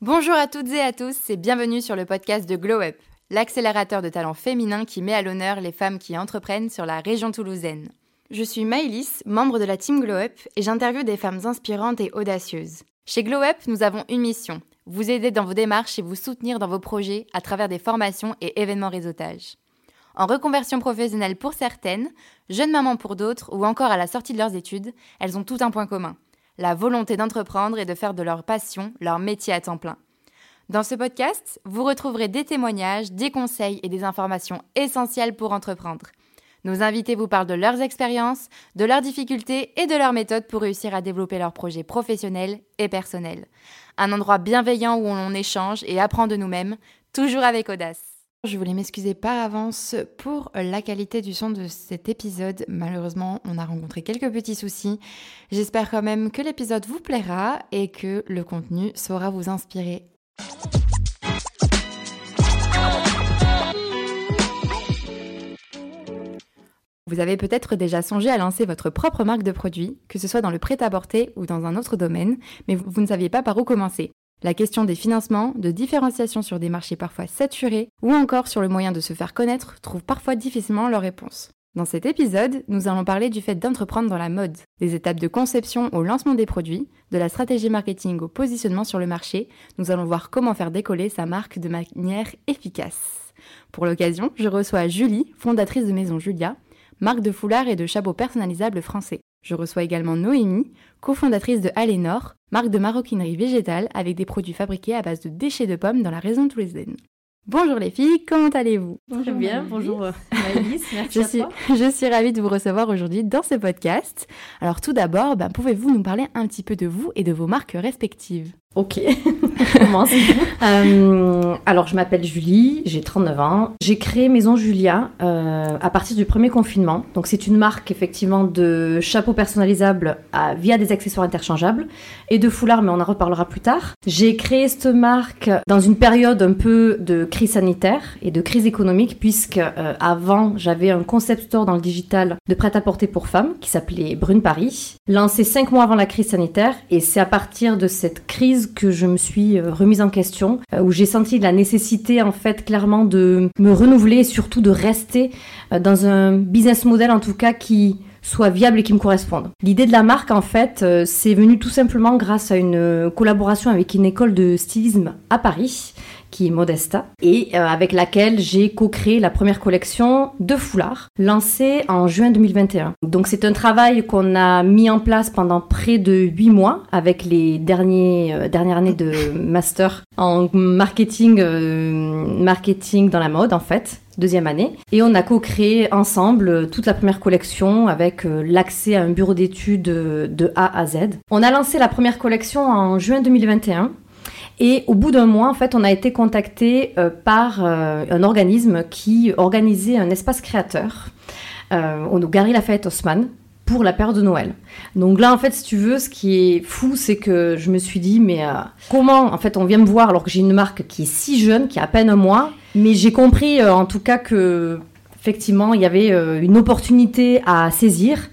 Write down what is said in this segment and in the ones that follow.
Bonjour à toutes et à tous et bienvenue sur le podcast de Glow Up, l'accélérateur de talents féminins qui met à l'honneur les femmes qui entreprennent sur la région toulousaine. Je suis Maëlys, membre de la team Glow Up et j'interviewe des femmes inspirantes et audacieuses. Chez Glow Up, nous avons une mission, vous aider dans vos démarches et vous soutenir dans vos projets à travers des formations et événements réseautage. En reconversion professionnelle pour certaines, jeunes mamans pour d'autres ou encore à la sortie de leurs études, elles ont tout un point commun la volonté d'entreprendre et de faire de leur passion leur métier à temps plein. Dans ce podcast, vous retrouverez des témoignages, des conseils et des informations essentielles pour entreprendre. Nos invités vous parlent de leurs expériences, de leurs difficultés et de leurs méthodes pour réussir à développer leurs projets professionnels et personnels. Un endroit bienveillant où on échange et apprend de nous-mêmes, toujours avec audace. Je voulais m'excuser par avance pour la qualité du son de cet épisode. Malheureusement, on a rencontré quelques petits soucis. J'espère quand même que l'épisode vous plaira et que le contenu saura vous inspirer. Vous avez peut-être déjà songé à lancer votre propre marque de produit, que ce soit dans le prêt-à-porter ou dans un autre domaine, mais vous ne saviez pas par où commencer. La question des financements, de différenciation sur des marchés parfois saturés ou encore sur le moyen de se faire connaître trouve parfois difficilement leur réponse. Dans cet épisode, nous allons parler du fait d'entreprendre dans la mode, des étapes de conception au lancement des produits, de la stratégie marketing au positionnement sur le marché. Nous allons voir comment faire décoller sa marque de manière efficace. Pour l'occasion, je reçois Julie, fondatrice de Maison Julia, marque de foulards et de chapeaux personnalisables français. Je reçois également Noémie, cofondatrice de Alénor, marque de maroquinerie végétale avec des produits fabriqués à base de déchets de pommes dans la région toulousaine. Bonjour les filles, comment allez-vous? Bonjour bien, bonjour euh, Maëlys, merci je suis, Je suis ravie de vous recevoir aujourd'hui dans ce podcast. Alors tout d'abord, ben, pouvez-vous nous parler un petit peu de vous et de vos marques respectives? Ok, commence. euh, alors, je m'appelle Julie, j'ai 39 ans. J'ai créé Maison Julia euh, à partir du premier confinement. Donc, c'est une marque effectivement de chapeaux personnalisables à, via des accessoires interchangeables et de foulards, mais on en reparlera plus tard. J'ai créé cette marque dans une période un peu de crise sanitaire et de crise économique, puisque euh, avant, j'avais un concept store dans le digital de prêt-à-porter pour femmes qui s'appelait Brune Paris, lancé cinq mois avant la crise sanitaire. Et c'est à partir de cette crise que je me suis euh, remise en question, euh, où j'ai senti la nécessité en fait clairement de me renouveler et surtout de rester euh, dans un business model en tout cas qui soit viable et qui me corresponde. L'idée de la marque, en fait, c'est venu tout simplement grâce à une collaboration avec une école de stylisme à Paris qui est Modesta, et euh, avec laquelle j'ai co-créé la première collection de foulards, lancée en juin 2021. Donc c'est un travail qu'on a mis en place pendant près de 8 mois, avec les derniers, euh, dernières années de master en marketing, euh, marketing dans la mode en fait deuxième année. Et on a co-créé ensemble toute la première collection avec l'accès à un bureau d'études de A à Z. On a lancé la première collection en juin 2021 et au bout d'un mois, en fait, on a été contacté euh, par euh, un organisme qui organisait un espace créateur euh, au Gary Lafayette Haussmann pour la période de Noël. Donc là, en fait, si tu veux, ce qui est fou, c'est que je me suis dit, mais comment, en fait, on vient me voir alors que j'ai une marque qui est si jeune, qui a à peine un mois, mais j'ai compris, en tout cas, que effectivement, il y avait une opportunité à saisir.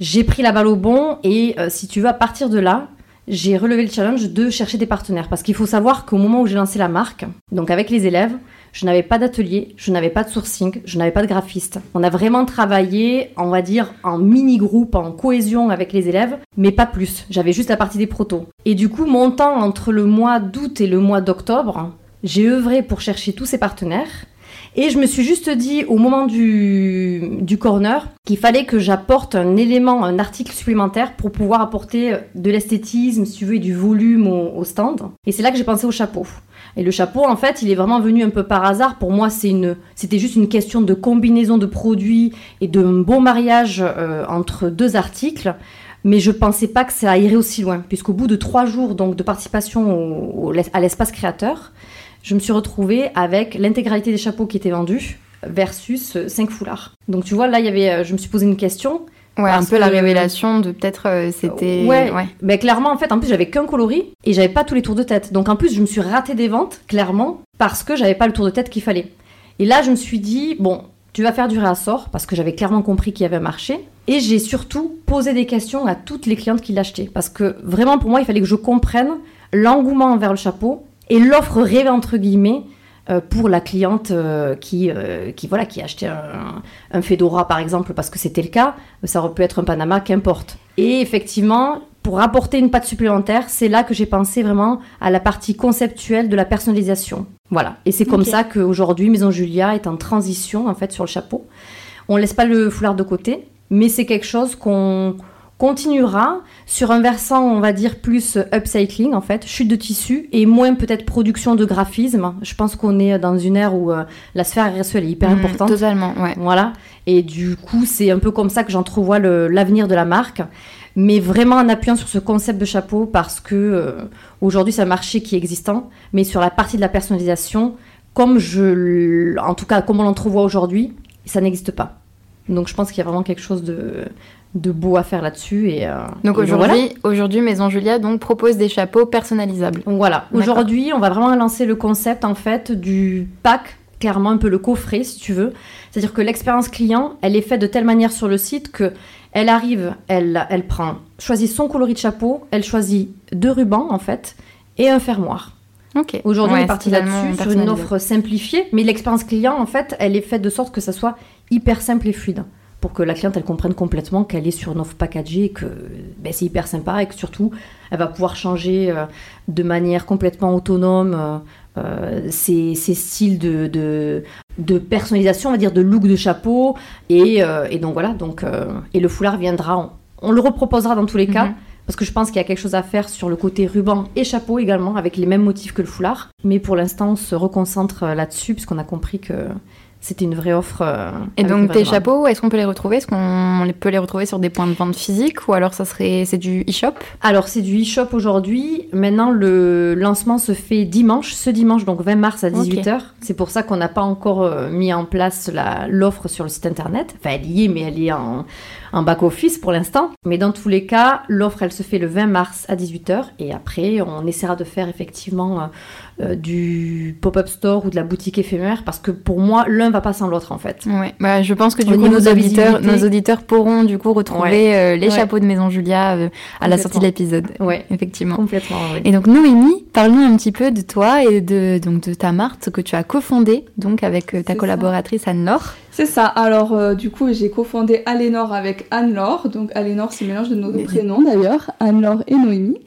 J'ai pris la balle au bon et si tu veux, à partir de là, j'ai relevé le challenge de chercher des partenaires. Parce qu'il faut savoir qu'au moment où j'ai lancé la marque, donc avec les élèves, je n'avais pas d'atelier, je n'avais pas de sourcing, je n'avais pas de graphiste. On a vraiment travaillé, on va dire, en mini-groupe, en cohésion avec les élèves, mais pas plus. J'avais juste la partie des protos. Et du coup, mon temps entre le mois d'août et le mois d'octobre, j'ai œuvré pour chercher tous ces partenaires. Et je me suis juste dit au moment du, corner qu'il fallait que j'apporte un élément, un article supplémentaire pour pouvoir apporter de l'esthétisme, si tu veux, et du volume au, stand. Et c'est là que j'ai pensé au chapeau. Et le chapeau, en fait, il est vraiment venu un peu par hasard. Pour moi, c'était juste une question de combinaison de produits et de bon mariage euh, entre deux articles. Mais je pensais pas que ça irait aussi loin, puisqu'au bout de trois jours donc de participation à l'espace créateur, je me suis retrouvée avec l'intégralité des chapeaux qui étaient vendus versus 5 foulards. Donc tu vois, là, il y avait, euh, je me suis posé une question. Ouais, un peu la révélation de peut-être euh, c'était. Ouais, Mais clairement, en fait, en plus, j'avais qu'un coloris et j'avais pas tous les tours de tête. Donc en plus, je me suis raté des ventes, clairement, parce que j'avais pas le tour de tête qu'il fallait. Et là, je me suis dit, bon, tu vas faire du réassort parce que j'avais clairement compris qu'il y avait un marché. Et j'ai surtout posé des questions à toutes les clientes qui l'achetaient. Parce que vraiment, pour moi, il fallait que je comprenne l'engouement vers le chapeau et l'offre rêvée, entre guillemets, euh, pour la cliente euh, qui, euh, qui, voilà, qui achetait un, un Fedora, par exemple, parce que c'était le cas. Ça aurait pu être un Panama, qu'importe. Et effectivement, pour apporter une patte supplémentaire, c'est là que j'ai pensé vraiment à la partie conceptuelle de la personnalisation. Voilà. Et c'est comme ça qu'aujourd'hui, Maison Julia est en transition, en fait, sur le chapeau. On laisse pas le foulard de côté, mais c'est quelque chose qu'on continuera sur un versant, on va dire, plus upcycling, en fait, chute de tissu, et moins peut-être production de graphisme. Je pense qu'on est dans une ère où euh, la sphère RSE, elle est hyper mmh, importante. Totalement, ouais. Voilà. Et du coup, c'est un peu comme ça que j'entrevois l'avenir de la marque mais vraiment en appuyant sur ce concept de chapeau parce que euh, aujourd'hui c'est un marché qui est existant, mais sur la partie de la personnalisation, comme je, en tout cas comme on l'entrevoit aujourd'hui, ça n'existe pas. Donc je pense qu'il y a vraiment quelque chose de, de beau à faire là-dessus. Et, euh, donc aujourd'hui, aujourd'hui, Maison Julia donc propose des chapeaux personnalisables. Donc voilà, aujourd'hui, on va vraiment lancer le concept en fait du pack, clairement un peu le coffret si tu veux. C'est-à-dire que l'expérience client, elle est faite de telle manière sur le site que elle arrive, elle, elle prend, choisit son coloris de chapeau, elle choisit deux rubans en fait et un fermoir. Ok. Aujourd'hui, on est parti là-dessus sur une offre simplifiée, mais l'expérience client en fait, elle est faite de sorte que ça soit hyper simple et fluide pour que la cliente elle comprenne complètement qu'elle est sur une offre packagée et que ben, c'est hyper sympa et que surtout elle va pouvoir changer euh, de manière complètement autonome euh, euh, ces, styles de, de, personnalisation, on va dire, de look de chapeau. Et, euh, donc voilà, donc, et le foulard viendra, on, le reproposera dans tous les cas. Mhm. Parce que je pense qu'il y a quelque chose à faire sur le côté ruban et chapeau également, avec les mêmes motifs que le foulard. Mais pour l'instant, on se reconcentre là-dessus, puisqu'on a compris que c'était une vraie offre. Euh, et donc tes chapeaux, est-ce qu'on peut les retrouver? Est-ce qu'on peut les retrouver sur des points de vente physiques ou alors ça serait c'est du e-shop? Alors c'est du e-shop aujourd'hui. Maintenant le lancement se fait dimanche, ce dimanche donc 20 mars à 18h. C'est pour ça qu'on n'a pas encore euh, mis en place l'offre sur le site internet. Enfin elle y est mais elle est en, en back-office pour l'instant. Mais dans tous les cas, l'offre elle se fait le 20 mars à 18h et après on essaiera de faire effectivement euh, euh, du pop-up store ou de la boutique éphémère parce que pour moi l'un va pas sans l'autre en fait. Ouais, bah, je pense que du coup nos auditeurs, nos auditeurs pourront du coup retrouver euh, les chapeaux de Maison Julia euh, à la sortie de l'épisode. Ouais, effectivement. Complètement. Et donc Noémie, parle-nous un petit peu de toi et de donc de ta marque que tu as cofondée donc avec ta collaboratrice Anne-Laure. C'est ça. Alors, du coup, j'ai cofondé Alénor avec Anne-Laure. Donc, Alénor, c'est le mélange de nos deux prénoms d'ailleurs, Anne-Laure et Noémie.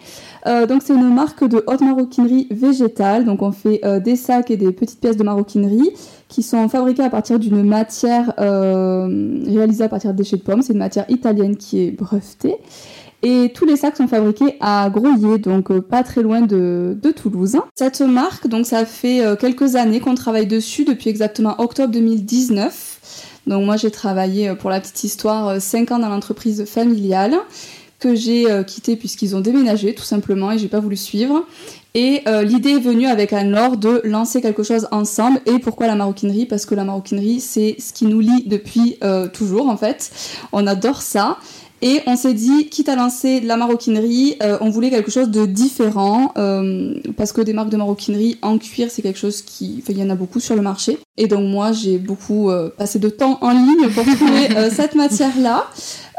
Euh, donc c'est une marque de haute maroquinerie végétale. Donc on fait euh, des sacs et des petites pièces de maroquinerie qui sont fabriquées à partir d'une matière euh, réalisée à partir de déchets de pommes. C'est une matière italienne qui est brevetée. Et tous les sacs sont fabriqués à Groyer, donc pas très loin de, de, Toulouse. Cette marque, donc ça fait quelques années qu'on travaille dessus, depuis exactement octobre 2019. Donc moi j'ai travaillé, pour la petite histoire, 5 ans dans l'entreprise familiale que j'ai euh, quitté puisqu'ils ont déménagé tout simplement et j'ai pas voulu suivre. Et euh, l'idée est venue avec Anne-Laure de lancer quelque chose ensemble. Et pourquoi la maroquinerie? Parce que la maroquinerie, c'est ce qui nous lie depuis euh, toujours en fait. On adore ça. Et on s'est dit, quitte à lancer la maroquinerie, on voulait quelque chose de différent, parce que des marques de maroquinerie en cuir, c'est quelque chose qui... il y en a beaucoup sur le marché. Et donc moi, j'ai beaucoup passé de temps en ligne pour trouver cette matière-là.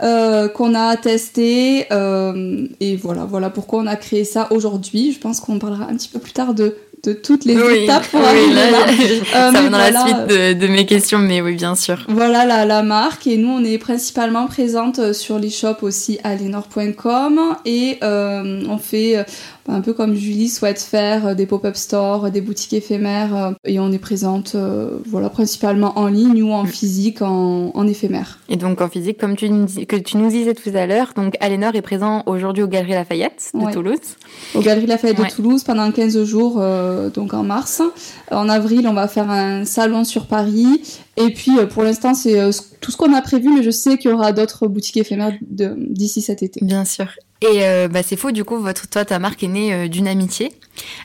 Euh, qu'on a testé euh, et voilà voilà pourquoi on a créé ça aujourd'hui je pense qu'on parlera un petit peu plus tard de de toutes les étapes pour arriver là. Euh, ça va dans la suite de, mes questions, mais oui, bien sûr. Voilà la, la marque. Et nous, on est principalement présente sur l'e-shop aussi alienor.com et euh, on fait, un peu comme Julie souhaite faire euh, des pop-up stores, des boutiques éphémères, euh, et on est présente euh, voilà, principalement en ligne ou en mm. physique, en, en, éphémère. Et donc en physique, comme tu, que tu nous disais tout à l'heure, donc Alénor est présent aujourd'hui aux Galeries Lafayette de Toulouse. Aux Galeries Lafayette de Toulouse pendant 15 jours, donc en mars. En avril, on va faire un salon sur Paris. Et puis pour l'instant, c'est tout ce qu'on a prévu, mais je sais qu'il y aura d'autres boutiques éphémères d'ici cet été. Bien sûr. Et euh, bah, c'est faux, du coup, votre, toi, ta marque est née euh, d'une amitié.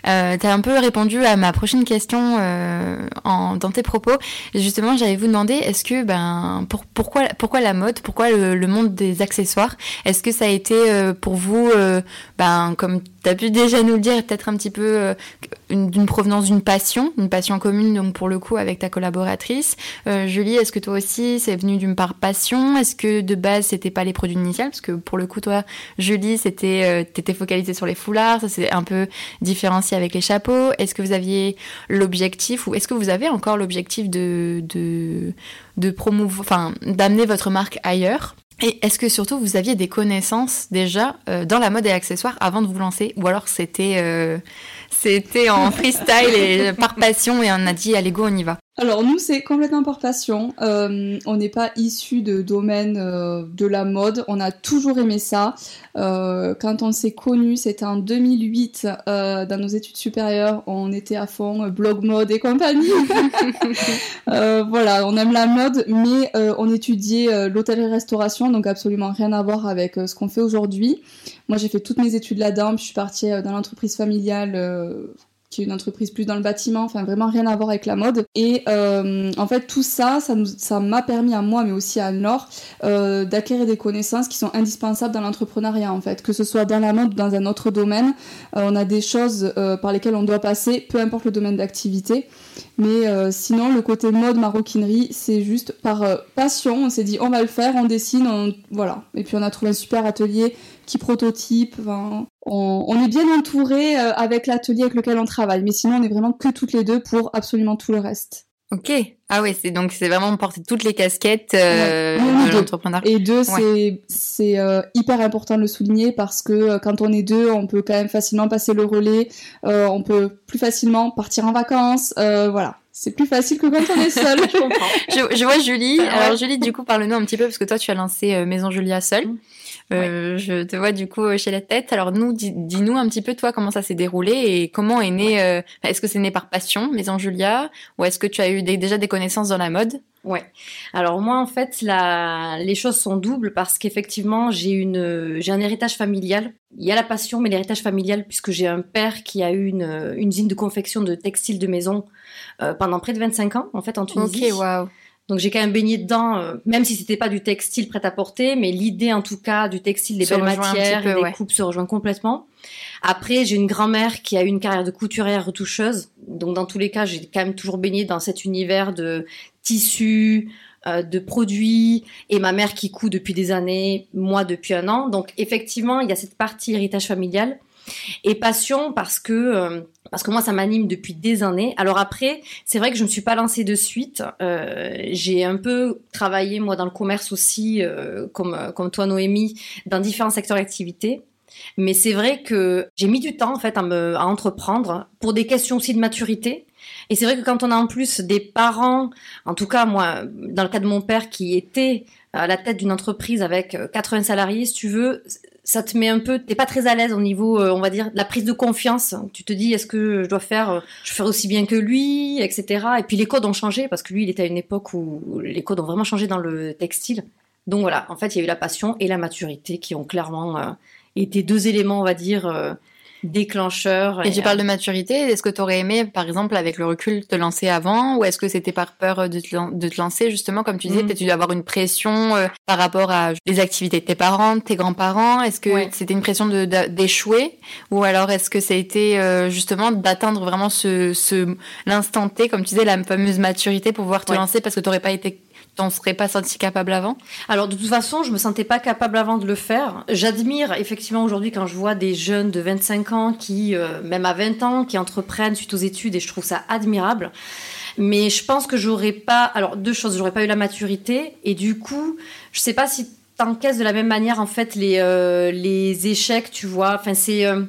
Euh, tu as un peu répondu à ma prochaine question euh, en, dans tes propos. Justement, j'allais vous demander, est-ce que, ben, pour, pourquoi, pourquoi la mode? Pourquoi le, le monde des accessoires? Est-ce que ça a été pour vous, ben, comme tu as pu déjà nous le dire, peut-être un petit peu d'une provenance d'une passion, une passion commune, donc pour le coup, avec ta collaboratrice? Julie, est-ce que toi aussi, c'est venu d'une part passion? Est-ce que de base, c'était pas les produits initiaux Parce que pour le coup, toi, Julie, c'était, euh, t'étais focalisé sur les foulards, ça c'est un peu différencié avec les chapeaux. Est-ce que vous aviez l'objectif ou est-ce que vous avez encore l'objectif de, de, promouvoir, enfin, d'amener votre marque ailleurs? Et est-ce que surtout vous aviez des connaissances déjà euh, dans la mode et accessoires avant de vous lancer? Ou alors c'était euh, c'était en freestyle et par passion et on a dit allez go on y va? Alors nous c'est complètement par passion. Euh, on n'est pas issu de domaine euh, de la mode. On a toujours aimé ça. Euh, quand on s'est connus, c'était en 2008 dans nos études supérieures. On était à fond blog mode et compagnie. voilà, on aime la mode, mais on étudiait l'hôtellerie-restauration, donc absolument rien à voir avec ce qu'on fait aujourd'hui. Moi j'ai fait toutes mes études là-dedans, puis je suis partie dans l'entreprise familiale qui est une entreprise plus dans le bâtiment, enfin vraiment rien à voir avec la mode. Et euh, en fait, tout ça, ça m'a permis à moi, mais aussi à Nord, euh, d'acquérir des connaissances qui sont indispensables dans l'entrepreneuriat en fait, que ce soit dans la mode ou dans un autre domaine. Euh, on a des choses euh, par lesquelles on doit passer, peu importe le domaine d'activité. Mais euh, sinon, le côté mode maroquinerie, c'est juste par passion. On s'est dit, on va le faire, on dessine, on... voilà. Et puis on a trouvé un super atelier qui prototype. Enfin, on, est bien entouré euh, avec l'atelier avec lequel on travaille, mais sinon on est vraiment que toutes les deux pour absolument tout le reste. Ok. Ah ouais, c'est donc c'est vraiment porter toutes les casquettes euh, de l'entrepreneur. Et deux, c'est c'est euh, hyper important de le souligner parce que euh, quand on est deux, on peut quand même facilement passer le relais, euh, on peut plus facilement partir en vacances, voilà. C'est plus facile que quand on est seul. je comprends. Je, je, vois Julie. Alors Julie, du coup, parle-nous un petit peu parce que toi, tu as lancé Maison Julia seule. Euh, je te vois du coup chez la tête. Alors nous, dis-nous un petit peu toi comment ça s'est déroulé et comment est né. Euh, est-ce que c'est né par passion, Maison Julia, ou est-ce que tu as eu déjà des connaissances dans la mode? Ouais. Alors moi en fait la... les choses sont doubles parce qu'effectivement j'ai une j'ai un héritage familial. Il y a la passion mais l'héritage familial puisque j'ai un père qui a eu une, une usine de confection de textiles de maison euh, pendant près de 25 ans en fait en Tunisie. Ok waouh. Donc j'ai quand même baigné dedans, euh, même si c'était pas du textile prêt à porter, mais l'idée en tout cas du textile, des belles matières, des coupes se rejoint complètement. Après, j'ai une grand-mère qui a eu une carrière de couturière retoucheuse, donc dans tous les cas, j'ai quand même toujours baigné dans cet univers de tissus, euh, de produits, et ma mère qui coud depuis des années, moi depuis un an. Donc effectivement, il y a cette partie héritage familial. Et passion parce que euh, parce que moi ça m'anime depuis des années. Alors après, c'est vrai que je me suis pas lancée de suite. Euh, j'ai un peu travaillé moi dans le commerce aussi, euh, comme comme toi Noémie, dans différents secteurs d'activité. Mais c'est vrai que j'ai mis du temps en fait à me à entreprendre pour des questions aussi de maturité. Et c'est vrai que quand on a en plus des parents, en tout cas moi, dans le cas de mon père qui était à la tête d'une entreprise avec 80 salariés, si tu veux, ça te met un peu, t'es pas très à l'aise au niveau, euh, on va dire, de la prise de confiance. Tu te dis, est-ce que je dois faire, euh, je fais aussi bien que lui, etc. Et puis les codes ont changé parce que lui, il était à une époque où les codes ont vraiment changé dans le textile. Donc voilà, en fait, il y a eu la passion et la maturité qui ont clairement euh, été deux éléments, on va dire, déclencheur. Et, tu parles de maturité. Est-ce que tu aurais aimé, par exemple, avec le recul, te lancer avant ou est-ce que c'était par peur de te, de te, lancer, justement, comme tu disais, mm. peut-être tu dois avoir une pression euh, par rapport à les activités de tes parents, de tes grands-parents? Est-ce que c'était une pression d'échouer? Ou alors est-ce que ça a été euh, justement d'atteindre vraiment ce, ce l'instant T, comme tu disais, la fameuse maturité pour pouvoir te lancer parce que tu n'aurais pas été t'en serais pas senti capable avant? Alors de toute façon, je me sentais pas capable avant de le faire. J'admire effectivement aujourd'hui quand je vois des jeunes de 25 ans qui, euh, même à 20 ans, qui entreprennent suite aux études et je trouve ça admirable. Mais je pense que j'aurais pas. Alors deux choses, j'aurais pas eu la maturité et du coup, je sais pas si t'encaisses de la même manière en fait les euh, les échecs, tu vois. Enfin c'est euh,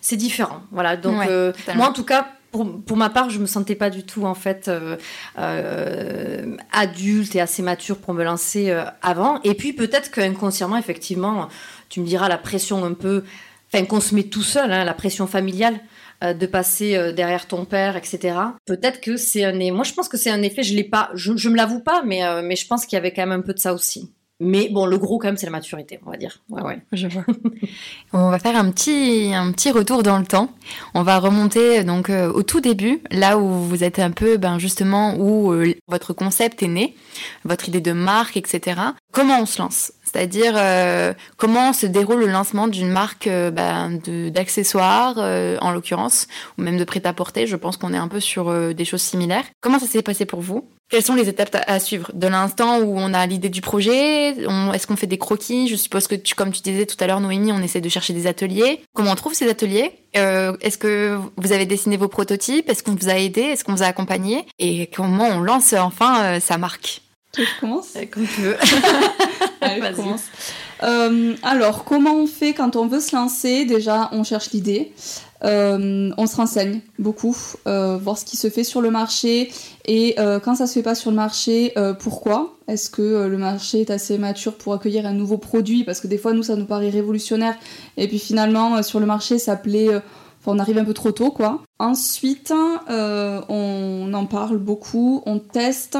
c'est différent. Voilà. Donc moi en tout cas pour, ma part, je me sentais pas du tout en fait euh, euh, adulte et assez mature pour me lancer euh, avant. Et puis peut-être qu'inconsciemment, effectivement, tu me diras la pression un peu, enfin qu'on se met tout seul, hein, la pression familiale de passer derrière ton père, etc. Peut-être que c'est un. Moi, je pense que c'est un effet. Je l'ai pas. Je, je me l'avoue pas, mais mais je pense qu'il y avait quand même un peu de ça aussi. Mais bon, le gros quand même, c'est la maturité, on va dire. Ouais, ouais. Je vois. on va faire un petit, un petit retour dans le temps. On va remonter donc euh, au tout début, là où vous êtes un peu, ben justement, où euh, votre concept est né, votre idée de marque, etc. Comment on se lance? C'est-à-dire euh, comment se déroule le lancement d'une marque ben, d'accessoires, en l'occurrence, ou même de prêt-à-porter? Je pense qu'on est un peu sur des choses similaires. Comment ça s'est passé pour vous? Quelles sont les étapes à suivre? De l'instant où on a l'idée du projet, est-ce qu'on fait des croquis? Je suppose que, tu, comme tu disais tout à l'heure, Noémie, on essaie de chercher des ateliers. Comment on trouve ces ateliers? Euh, Est-ce que vous avez dessiné vos prototypes? Est-ce qu'on vous a aidé? Est-ce qu'on vous a accompagné? Et comment on lance enfin euh, sa marque? Je commence euh, Comme tu veux. Allez, commence. Alors, comment on fait quand on veut se lancer? Déjà, on cherche l'idée. Euh, on se renseigne beaucoup, euh, voir ce qui se fait sur le marché et euh, quand ça se fait pas sur le marché, pourquoi? Est-ce que le marché est assez mature pour accueillir un nouveau produit? Parce que des fois, nous, ça nous paraît révolutionnaire et puis finalement, sur le marché, ça plaît. On arrive un peu trop tôt, quoi. Ensuite, on en parle beaucoup, on teste,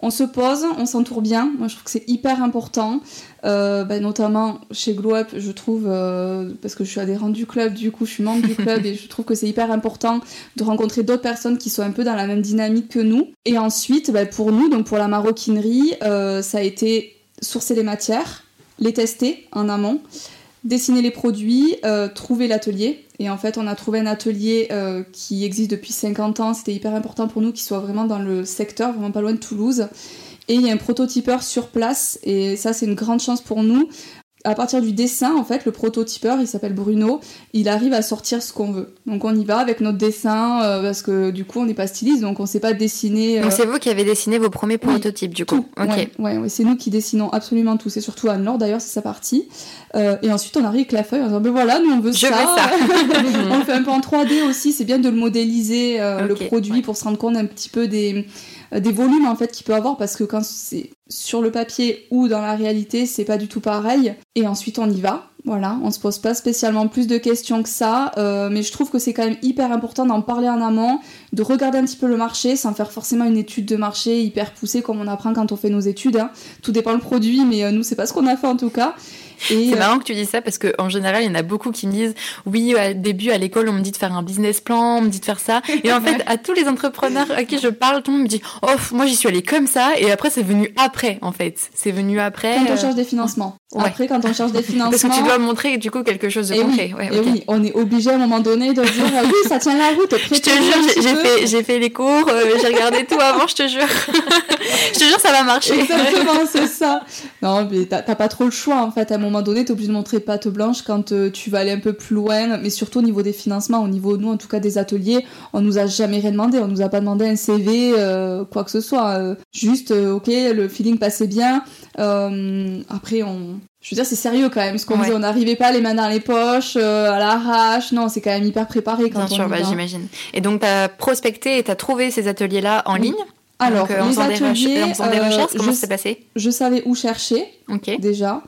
on se pose, on s'entoure bien. Moi, je trouve que c'est hyper important. Euh, bah, notamment chez Glow Up, je trouve, euh, parce que je suis adhérente du club, du coup je suis membre du club et je trouve que c'est hyper important de rencontrer d'autres personnes qui sont un peu dans la même dynamique que nous. Et ensuite, bah, pour nous, donc pour la maroquinerie, euh, ça a été sourcer les matières, les tester en amont, dessiner les produits, trouver l'atelier. Et en fait, on a trouvé un atelier qui existe depuis 50 ans. C'était hyper important pour nous qu'il soit vraiment dans le secteur, vraiment pas loin de Toulouse. Et il y a un prototypeur sur place, et ça c'est une grande chance pour nous. À partir du dessin, en fait, le prototypeur, il s'appelle Bruno, il arrive à sortir ce qu'on veut. Donc on y va avec notre dessin, euh, parce que du coup on n'est pas styliste, donc on sait pas dessiner. Donc euh, c'est vous qui avez dessiné vos premiers prototypes, du coup. Ok. Ouais, ouais, c'est nous qui dessinons absolument tout. C'est surtout Anne-Laure d'ailleurs, c'est sa partie. Euh, et ensuite on arrive avec la feuille en disant ben voilà, nous on veut Je ça. Veux ça. on le fait un peu en 3D aussi, c'est bien de le modéliser, le produit, pour se rendre compte un petit peu des des volumes en fait qu'il peut avoir parce que quand c'est sur le papier ou dans la réalité, c'est pas du tout pareil. Et ensuite on y va. Voilà, on se pose pas spécialement plus de questions que ça, euh, mais je trouve que c'est quand même hyper important d'en parler en amont, de regarder un petit peu le marché sans faire forcément une étude de marché hyper poussée comme on apprend quand on fait nos études. Hein. Tout dépend le produit, mais euh, nous c'est pas ce qu'on a fait en tout cas. C'est euh, marrant que tu dis ça parce qu'en général, il y en a beaucoup qui me disent oui, au début à l'école, on me dit de faire un business plan, on me dit de faire ça. Et en fait, à tous les entrepreneurs à qui je parle, tout le monde me dit oh, moi j'y suis allée comme ça. Et après, c'est venu après, en fait. C'est venu après. Quand on euh, cherche des financements. Après, quand on cherche des financements. Parce que tu dois montrer du coup quelque chose de et concret. Oui, et oui, on est obligé à un moment donné de dire oui, ça tient la route. Je te jure, j'ai fait, j'ai fait les cours, euh, j'ai regardé tout avant, je te jure. je te jure, ça va marcher. Exactement, c'est ça. Non, mais t'as pas trop le choix en fait. À un moment donné, t'es obligé de montrer patte blanche quand euh, tu vas aller un peu plus loin, mais surtout au niveau des financements, au niveau, nous en tout cas des ateliers, on nous a jamais rien demandé, on nous a pas demandé un CV, euh, quoi que ce soit. Euh, juste, ok, le feeling passait bien. après, on, je veux dire, c'est sérieux quand même. Ce qu'on disait, on n'arrivait pas les mains dans les poches, à l'arrache. Non, c'est quand même hyper préparé quand Bien sûr, bah, j'imagine. Et donc, tu as prospecté et tu as trouvé ces ateliers-là en ligne? Alors, les ateliers, des recherches, comment ça s'est passé? Je savais où chercher, Ok. déjà.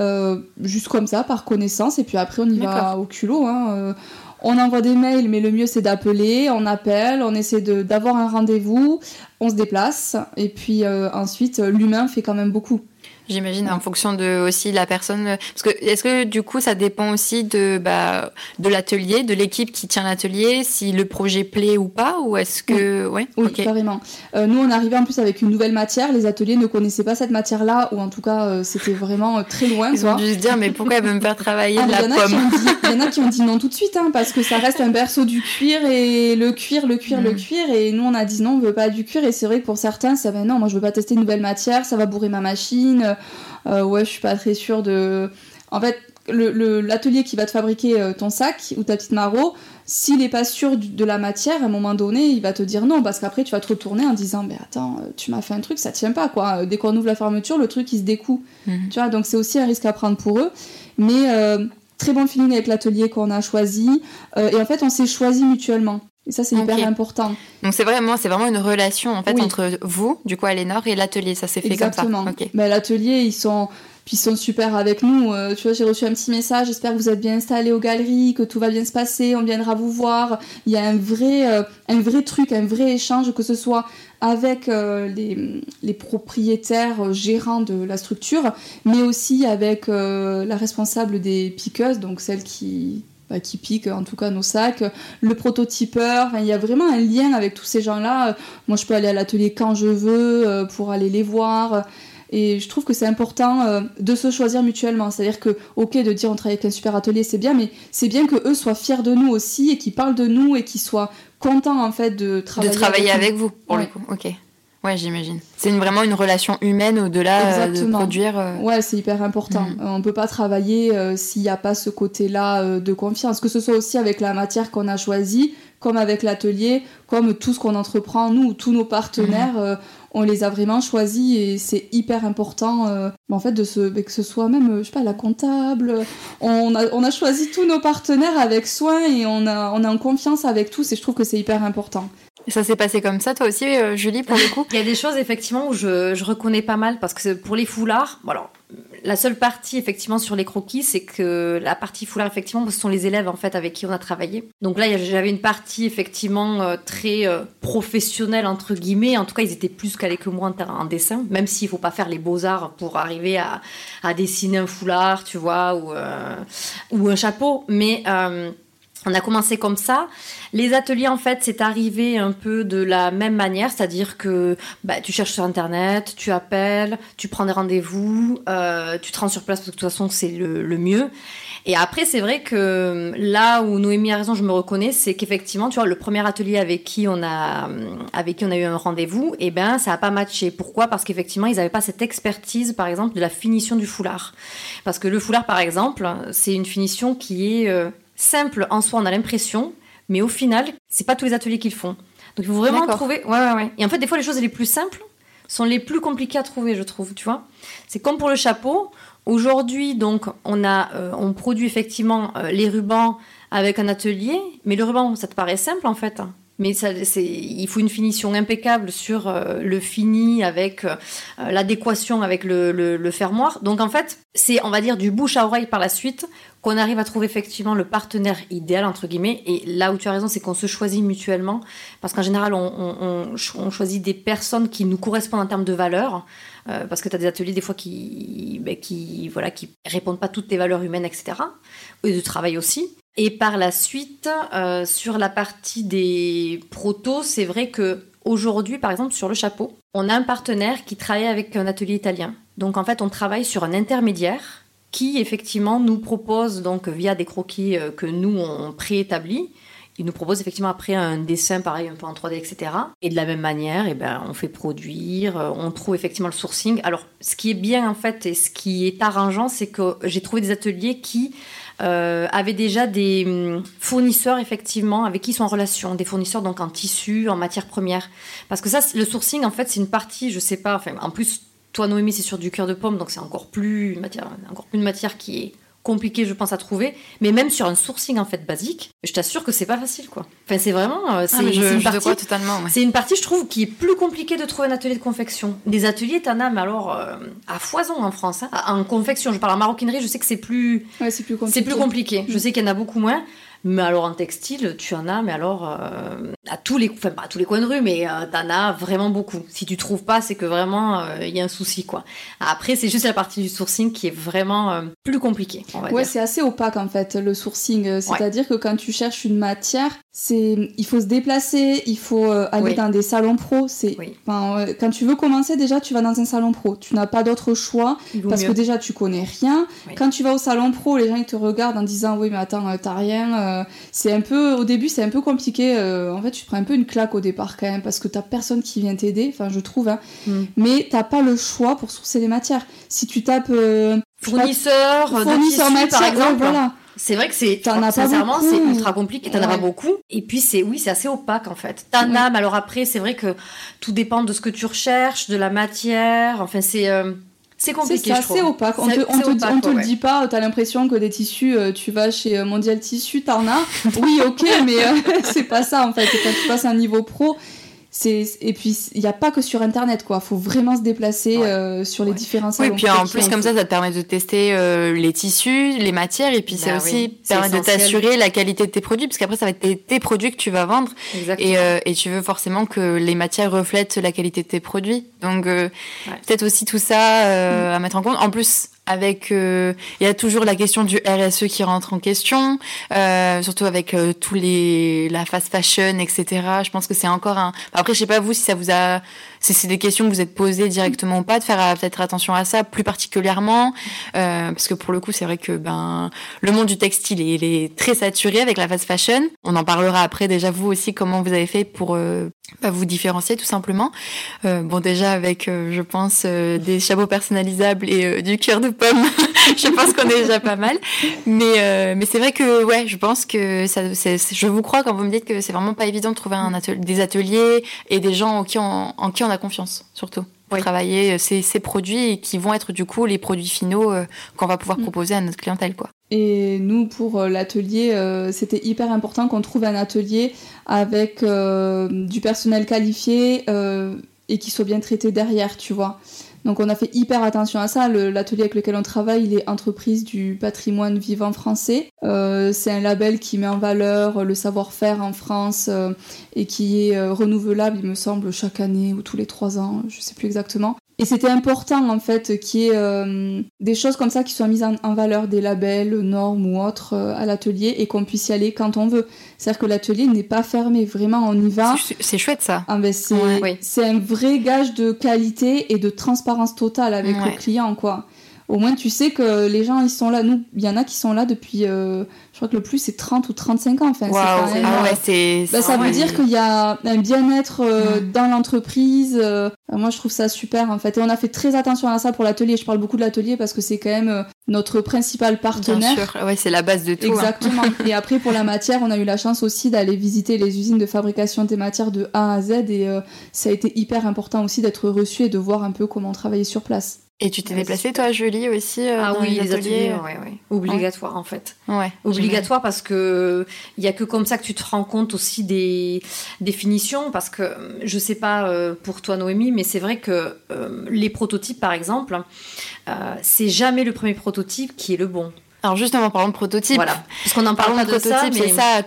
Euh, juste comme ça, par connaissance, et puis après on y va au culot. Hein. Euh, on envoie des mails, mais le mieux c'est d'appeler, on appelle, on essaie d'avoir un rendez-vous, on se déplace, et puis euh, ensuite l'humain fait quand même beaucoup. J'imagine en fonction de aussi la personne. Parce que est-ce que du coup ça dépend aussi de bah, de l'atelier, de l'équipe qui tient l'atelier, si le projet plaît ou pas, ou est-ce que oui, oui carrément. Euh, nous on arrivait en plus avec une nouvelle matière. Les ateliers ne connaissaient pas cette matière-là, ou en tout cas euh, c'était vraiment euh, très loin. Ils ont dû se dire mais pourquoi elle veut me faire travailler ah, de la pomme Il y en a qui ont dit non tout de suite, hein, parce que ça reste un berceau du cuir et le cuir, le cuir, le mm. cuir. Et nous on a dit non, on veut pas du cuir. Et c'est vrai que pour certains, ça va non, moi je veux pas tester une nouvelle matière, ça va bourrer ma machine. Euh, ouais, je suis pas très sûre de. En fait, l'atelier qui va te fabriquer euh, ton sac ou ta petite maro, s'il n'est pas sûr de la matière, à un moment donné, il va te dire non, parce qu'après tu vas te retourner en disant, mais attends, euh, tu m'as fait un truc, ça tient pas, quoi. Dès qu'on ouvre la fermeture, le truc il se découe. Mhm. Tu vois, donc c'est aussi un risque à prendre pour eux. Mais très bon feeling avec l'atelier qu'on a choisi. et en fait, on s'est choisi mutuellement. Et ça, c'est hyper important. Donc, c'est vraiment, c'est vraiment une relation, en fait, entre vous, du coup, Alénor, et l'atelier. Ça s'est fait comme ça. Exactement. Mais l'atelier, ils sont, puis ils sont super avec nous. Euh, tu vois, j'ai reçu un petit message, j'espère que vous êtes bien installés aux galeries, que tout va bien se passer, on viendra vous voir. Il y a un vrai, euh, un vrai truc, un vrai échange, que ce soit avec les, les, propriétaires gérants de la structure, mais aussi avec la responsable des piqueuses, donc celle qui, qui pique en tout cas nos sacs, le prototypeur, il y a vraiment un lien avec tous ces gens-là. Moi je peux aller à l'atelier quand je veux euh, pour aller les voir. Et je trouve que c'est important euh, de se choisir mutuellement. C'est-à-dire que, ok, de dire on travaille avec un super atelier, c'est bien, mais c'est bien que eux soient fiers de nous aussi et qu'ils parlent de nous et qu'ils soient contents en fait de travailler, de travailler avec, vous. pour le coup. Ok. Ouais, j'imagine. C'est vraiment une relation humaine au-delà euh, de produire. Euh. Ouais, c'est hyper important. Mm. Euh, on peut pas travailler s'il n'y a pas ce côté-là de confiance, que ce soit aussi avec la matière qu'on a choisie, comme avec l'atelier, comme tout ce qu'on entreprend, nous, tous nos partenaires, mm. on les a vraiment choisis et c'est hyper important en fait de se, que ce soit même, je sais pas, la comptable. On a, on a choisi tous nos partenaires avec soin et on a, on a en confiance avec tous et je trouve que c'est hyper important. Ça s'est passé comme ça, toi aussi, euh, Julie, pour le coup Il y a des choses, effectivement, où je, je reconnais pas mal, parce que pour les foulards, bon la seule partie, effectivement, sur les croquis, c'est que la partie foulard, effectivement, ce sont les élèves, en fait, avec qui on a travaillé. Donc là, j'avais une partie, effectivement, euh, très euh, professionnelle, entre guillemets. En tout cas, ils étaient plus calés que moi en, en dessin, même s'il faut pas faire les beaux-arts pour arriver à, à, dessiner un foulard, tu vois, ou, ou un chapeau. Mais on a commencé comme ça. Les ateliers, en fait, c'est arrivé un peu de la même manière, c'est-à-dire que bah, tu cherches sur Internet, tu appelles, tu prends des rendez-vous, euh, tu te rends sur place parce que de toute façon, c'est le, mieux. Et après, c'est vrai que là où Noémie a raison, je me reconnais, c'est qu'effectivement, tu vois, le premier atelier avec qui on a, avec qui on a eu un rendez-vous, eh ben, ça n'a pas matché. Pourquoi? Parce qu'effectivement, ils n'avaient pas cette expertise, par exemple, de la finition du foulard. Parce que le foulard, par exemple, c'est une finition qui est euh, simple en soi, on a l'impression, mais au final, c'est pas tous les ateliers qu'ils font. Donc il faut vraiment trouver. Ouais, ouais, ouais. Et en fait, des fois, les choses les plus simples sont les plus compliquées à trouver, je trouve. Tu vois C'est comme pour le chapeau. Aujourd'hui, donc, on a, euh, on produit effectivement euh, les rubans avec un atelier, mais le ruban, ça te paraît simple en fait. Mais ça, il faut une finition impeccable sur euh, le fini avec l'adéquation avec le, le, le, fermoir. Donc en fait, c'est on va dire du bouche à oreille par la suite qu'on arrive à trouver effectivement le partenaire idéal, entre guillemets. Et là où tu as raison, c'est qu'on se choisit mutuellement. Parce qu'en général, on, choisit des personnes qui nous correspondent en termes de valeurs. Euh, parce que tu as des ateliers des fois qui, ben, qui, voilà, qui répondent pas toutes tes valeurs humaines, etc. Et de travail aussi. Et par la suite, euh, sur la partie des protos, c'est vrai que aujourd'hui, par exemple, sur le chapeau, on a un partenaire qui travaille avec un atelier italien. Donc en fait, on travaille sur un intermédiaire qui effectivement nous propose donc via des croquis euh, que nous on préétablit. Il nous propose effectivement après un dessin pareil un peu en 3D etc. Et de la même manière, eh ben, on fait produire, euh, on trouve effectivement le sourcing. Alors ce qui est bien en fait et ce qui est arrangeant, c'est que j'ai trouvé des ateliers qui euh, avaient déjà des hum, fournisseurs effectivement avec qui ils sont en relation, des fournisseurs donc en tissu, en matière première. Parce que ça, le sourcing en fait c'est une partie, je sais pas, enfin en plus toi, Noémie, c'est sur du cœur de pomme, donc c'est encore plus, matière, encore plus une matière qui est compliquée, je pense, à trouver. Mais même sur un sourcing, en fait, basique, je t'assure que c'est pas facile, quoi. Enfin, c'est vraiment... Euh, c'est ah, une partie, totalement. C'est une partie, je trouve, qui est plus compliquée de trouver un atelier de confection. Des ateliers, t'en as, mais alors, euh, à foison en France. Hein. En confection, je parle en maroquinerie, je sais que c'est plus... Ouais, c'est plus compliqué. C'est plus compliqué. Je sais qu'il y en a beaucoup moins. Mais alors en textile, tu en as, mais alors euh, à tous les, enfin pas à tous les coins de rue, mais euh, t'en as vraiment beaucoup. Si tu trouves pas, c'est que vraiment euh, il y a un souci quoi. Après, c'est juste la partie du sourcing qui est vraiment plus compliquée. ouais, c'est assez opaque en fait le sourcing. C'est-à-dire que quand tu cherches une matière, c'est, il faut se déplacer, il faut aller dans des salons pro. C'est, quand tu veux commencer déjà, tu vas dans un salon pro. Tu n'as pas d'autre choix parce que déjà tu connais rien. Quand tu vas au salon pro, les gens ils te regardent en disant oui mais attends t'as rien euh, c'est un peu, au début, c'est un peu compliqué. Euh, en fait, tu prends un peu une claque au départ quand même parce que t'as personne qui vient t'aider. Enfin, je trouve. Hein. Mm. Mais t'as pas le choix pour sourcer les matières. Si tu tapes euh, fournisseur, fournisseur matière, par exemple. voilà. C'est vrai que c'est sincèrement c'est ultra compliqué, t'en as pas beaucoup. Et puis c'est oui, c'est assez opaque en fait. T'en as, mais alors après c'est vrai que tout dépend de ce que tu recherches, de la matière. Enfin c'est c'est compliqué. C'est assez opaque. On te, on te, le dit pas. T'as l'impression que des tissus, euh, tu vas chez euh, Mondial Tissu, t'en as. oui, ok, mais euh, c'est pas ça en fait. Quand tu passes un niveau pro, et puis il n'y a pas que sur internet quoi. Faut vraiment se déplacer euh, sur les différents salons. oui puis en plus comme ça ça te permet de tester euh, les tissus les matières et puis bah aussi permet de t'assurer la qualité de tes produits parce qu'après ça va être tes, produits que tu vas vendre. Et, euh, et, tu veux forcément que les matières reflètent la qualité de tes produits. Donc peut-être aussi tout ça mm. à mettre en compte. En plus avec il y a toujours la question du RSE qui rentre en question euh, surtout avec tous les la fast fashion etc je pense que c'est encore un après, je sais pas vous si ça vous a, c'est des questions que vous êtes posées directement ou pas, de faire euh, peut-être attention à ça plus particulièrement, euh, parce que pour le coup, c'est vrai que ben le monde du textile il est très saturé avec la fast fashion. On en parlera après. Déjà vous aussi, comment vous avez fait pour euh, bah, vous différencier tout simplement. Euh, bon, déjà avec, je pense, des chapeaux personnalisables et du cœur de pomme, je pense qu'on est déjà pas mal. Mais mais c'est vrai que ouais, je pense que ça, je vous crois quand vous me dites que c'est vraiment pas évident de trouver un des ateliers et des gens en qui on, en qui on a confiance, surtout. Pour travailler euh, ces, ces, produits qui vont être du coup les produits finaux euh, qu'on va pouvoir mm. proposer à notre clientèle. quoi. Et nous, pour euh, l'atelier, c'était hyper important qu'on trouve un atelier avec du personnel qualifié et qui soit bien traité derrière, tu vois. Donc on a fait hyper attention à ça. L'atelier avec lequel on travaille, il est entreprise du patrimoine vivant français. Euh, c'est un label qui met en valeur le savoir-faire en France euh, et qui est euh, renouvelable, il me semble, chaque année ou tous les trois ans, je sais plus exactement. Et c'était important en fait qu'il y ait euh, des choses comme ça qui soient mises en, valeur, des labels, normes ou autres euh, à l'atelier et qu'on puisse y aller quand on veut. C'est-à-dire que l'atelier n'est pas fermé, vraiment on y va. C'est chouette ça. Ah, ben, c'est un vrai gage de qualité et de transparence totale avec le client quoi au moins tu sais que les gens ils sont là. Nous, il y en a qui sont là depuis, euh, je crois que le plus c'est 30 ou 35 ans. Enfin, ah ouais, c'est. Bah, ça veut dire qu'il y a un bien-être euh, dans l'entreprise. Euh, moi, je trouve ça super en fait. Et on a fait très attention à ça pour l'atelier. Je parle beaucoup de l'atelier parce que c'est quand même notre principal partenaire. Bien sûr, ouais, c'est la base de tout. Hein. Exactement. et après, pour la matière, on a eu la chance aussi d'aller visiter les usines de fabrication des matières de A à Z et ça a été hyper important aussi d'être reçu et de voir un peu comment travailler sur place. Et tu t'es déplacée, toi, Julie, aussi euh, Ah oui, les, ateliers, ouais, ouais. obligatoire en fait. Ouais. Obligatoire parce que il y a que comme ça que tu te rends compte aussi des définitions. Parce que je sais pas euh, pour toi, Noémie, mais c'est vrai que euh, les prototypes, par exemple, c'est jamais le premier prototype qui est le bon. Alors justement, parlons de prototype. Voilà. Parce qu'on en parle pas de, mais... c'est ça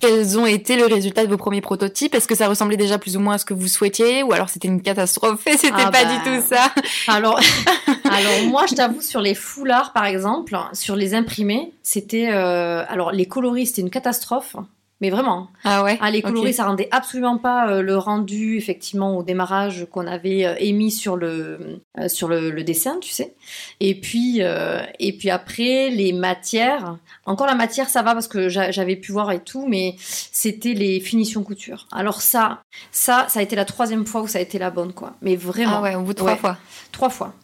quels ont été le résultat de vos premiers prototypes? Est-ce que ça ressemblait déjà plus ou moins à ce que vous souhaitiez? Ou alors c'était une catastrophe et c'était ah pas du bah. tout ça? Alors, alors moi je t'avoue sur les foulards par exemple, sur les imprimés, c'était euh, alors les coloris c'était une catastrophe. Mais vraiment. Ah ouais. Ah, les coloris, ça rendait absolument pas euh, le rendu effectivement au démarrage qu'on avait euh, émis sur le euh, sur le, dessin, tu sais. Et puis et puis après les matières. Encore la matière, ça va parce que j'avais pu voir et tout, mais c'était les finitions couture. Alors ça, ça, ça a été la troisième fois où ça a été la bonne, quoi. Mais vraiment. Ah ouais, au bout de trois fois. Trois fois.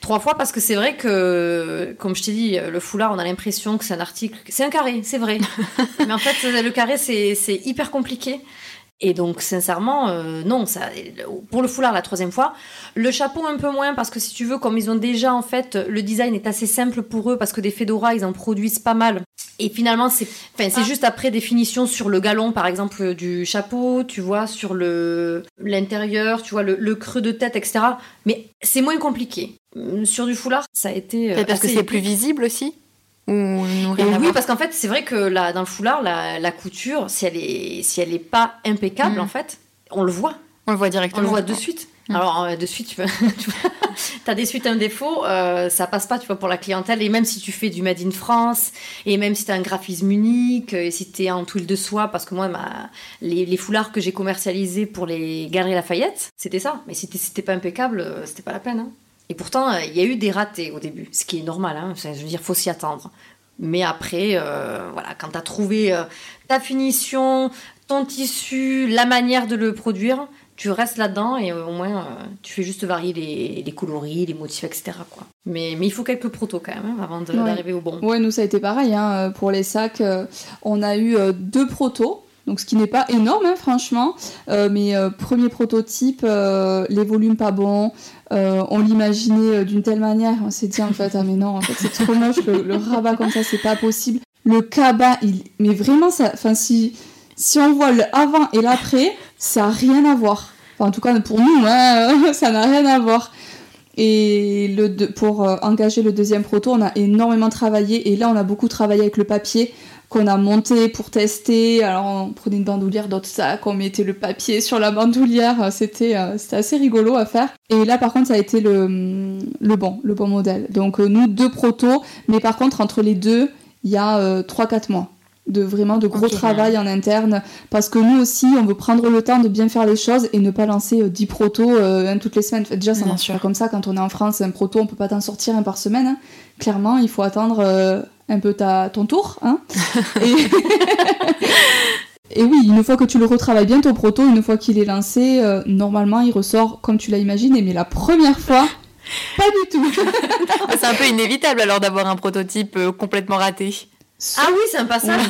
Trois fois parce que c'est vrai que, comme je t'ai dit, le foulard, on a l'impression que c'est un article. C'est un carré, c'est vrai. Mais en fait, le carré, c'est hyper compliqué. Et donc, sincèrement, euh, non, ça, pour le foulard, la troisième fois. Le chapeau, un peu moins, parce que si tu veux, comme ils ont déjà, en fait, le design est assez simple pour eux, parce que des fedoras, ils en produisent pas mal. Et finalement, c'est enfin, c'est ah. juste après définition sur le galon, par exemple, du chapeau, tu vois, sur le l'intérieur, tu vois, le, le, creux de tête, etc. Mais c'est moins compliqué. Sur du foulard, ça a été. Euh, parce que c'est plus visible aussi? Oui, parce qu'en fait, c'est vrai que là, dans le foulard, la, couture, si elle est, si elle est pas impeccable, mm. en fait, on le voit. On le voit directement. On le voit de suite. Alors, euh, de suite, tu, as des suites un défaut, euh, ça passe pas, tu vois, pour la clientèle. Et même si tu fais du Made in France, et même si tu as un graphisme unique, et si tu es en tuile de soie, parce que moi, ma, les, foulards que j'ai commercialisés pour les Galeries Lafayette, c'était ça. Mais si c'était pas impeccable, euh, c'était pas la peine. Hein. Et pourtant, euh, il y a eu des ratés au début, ce qui est normal, hein, je veux dire, faut s'y attendre. Mais après, euh, voilà, quand tu as trouvé euh, ta finition, ton tissu, la manière de le produire, tu restes là-dedans et au moins tu fais juste varier les, coloris, les motifs, etc. Quoi. Mais, mais il faut quelques protos quand même hein, avant d'arriver au bon. Ouais, nous ça a été pareil. Hein, pour les sacs, on a eu deux protos. Donc ce qui n'est pas énorme hein, franchement, mais premier prototype, les volumes pas bons, euh, on l'imaginait euh, d'une telle manière, on s'est dit en fait, ah mais non, en fait c'est trop moche, le, rabat comme ça, c'est pas possible. Le cabas, mais vraiment, ça, enfin si, si on voit le avant et l'après, ça a rien à voir. Enfin, en tout cas, pour nous, hein, ça n'a rien à voir. Et pour euh, engager le deuxième proto, on a énormément travaillé. Et là, on a beaucoup travaillé avec le papier qu'on a monté pour tester. Alors, on prenait une bandoulière dans ça, on mettait le papier sur la bandoulière. C'était euh, c'était assez rigolo à faire. Et là, par contre, ça a été le, le bon, le bon modèle. Donc, euh, nous, deux protos. Mais par contre, entre les deux, il y a 3-4 mois de vraiment de gros travail en interne parce que nous aussi on veut prendre le temps de bien faire les choses et ne pas lancer 10 euh, protos euh, toutes les semaines déjà ça marche pas comme ça quand on est en France un proto on peut pas t'en sortir un par semaine hein. clairement il faut attendre euh, un peu ta, ton tour hein. et... et... oui une fois que tu le retravailles bien ton proto une fois qu'il est lancé normalement il ressort comme tu l'as imaginé mais la première fois pas du tout c'est un peu inévitable alors d'avoir un prototype complètement raté ah oui, c'est un passage,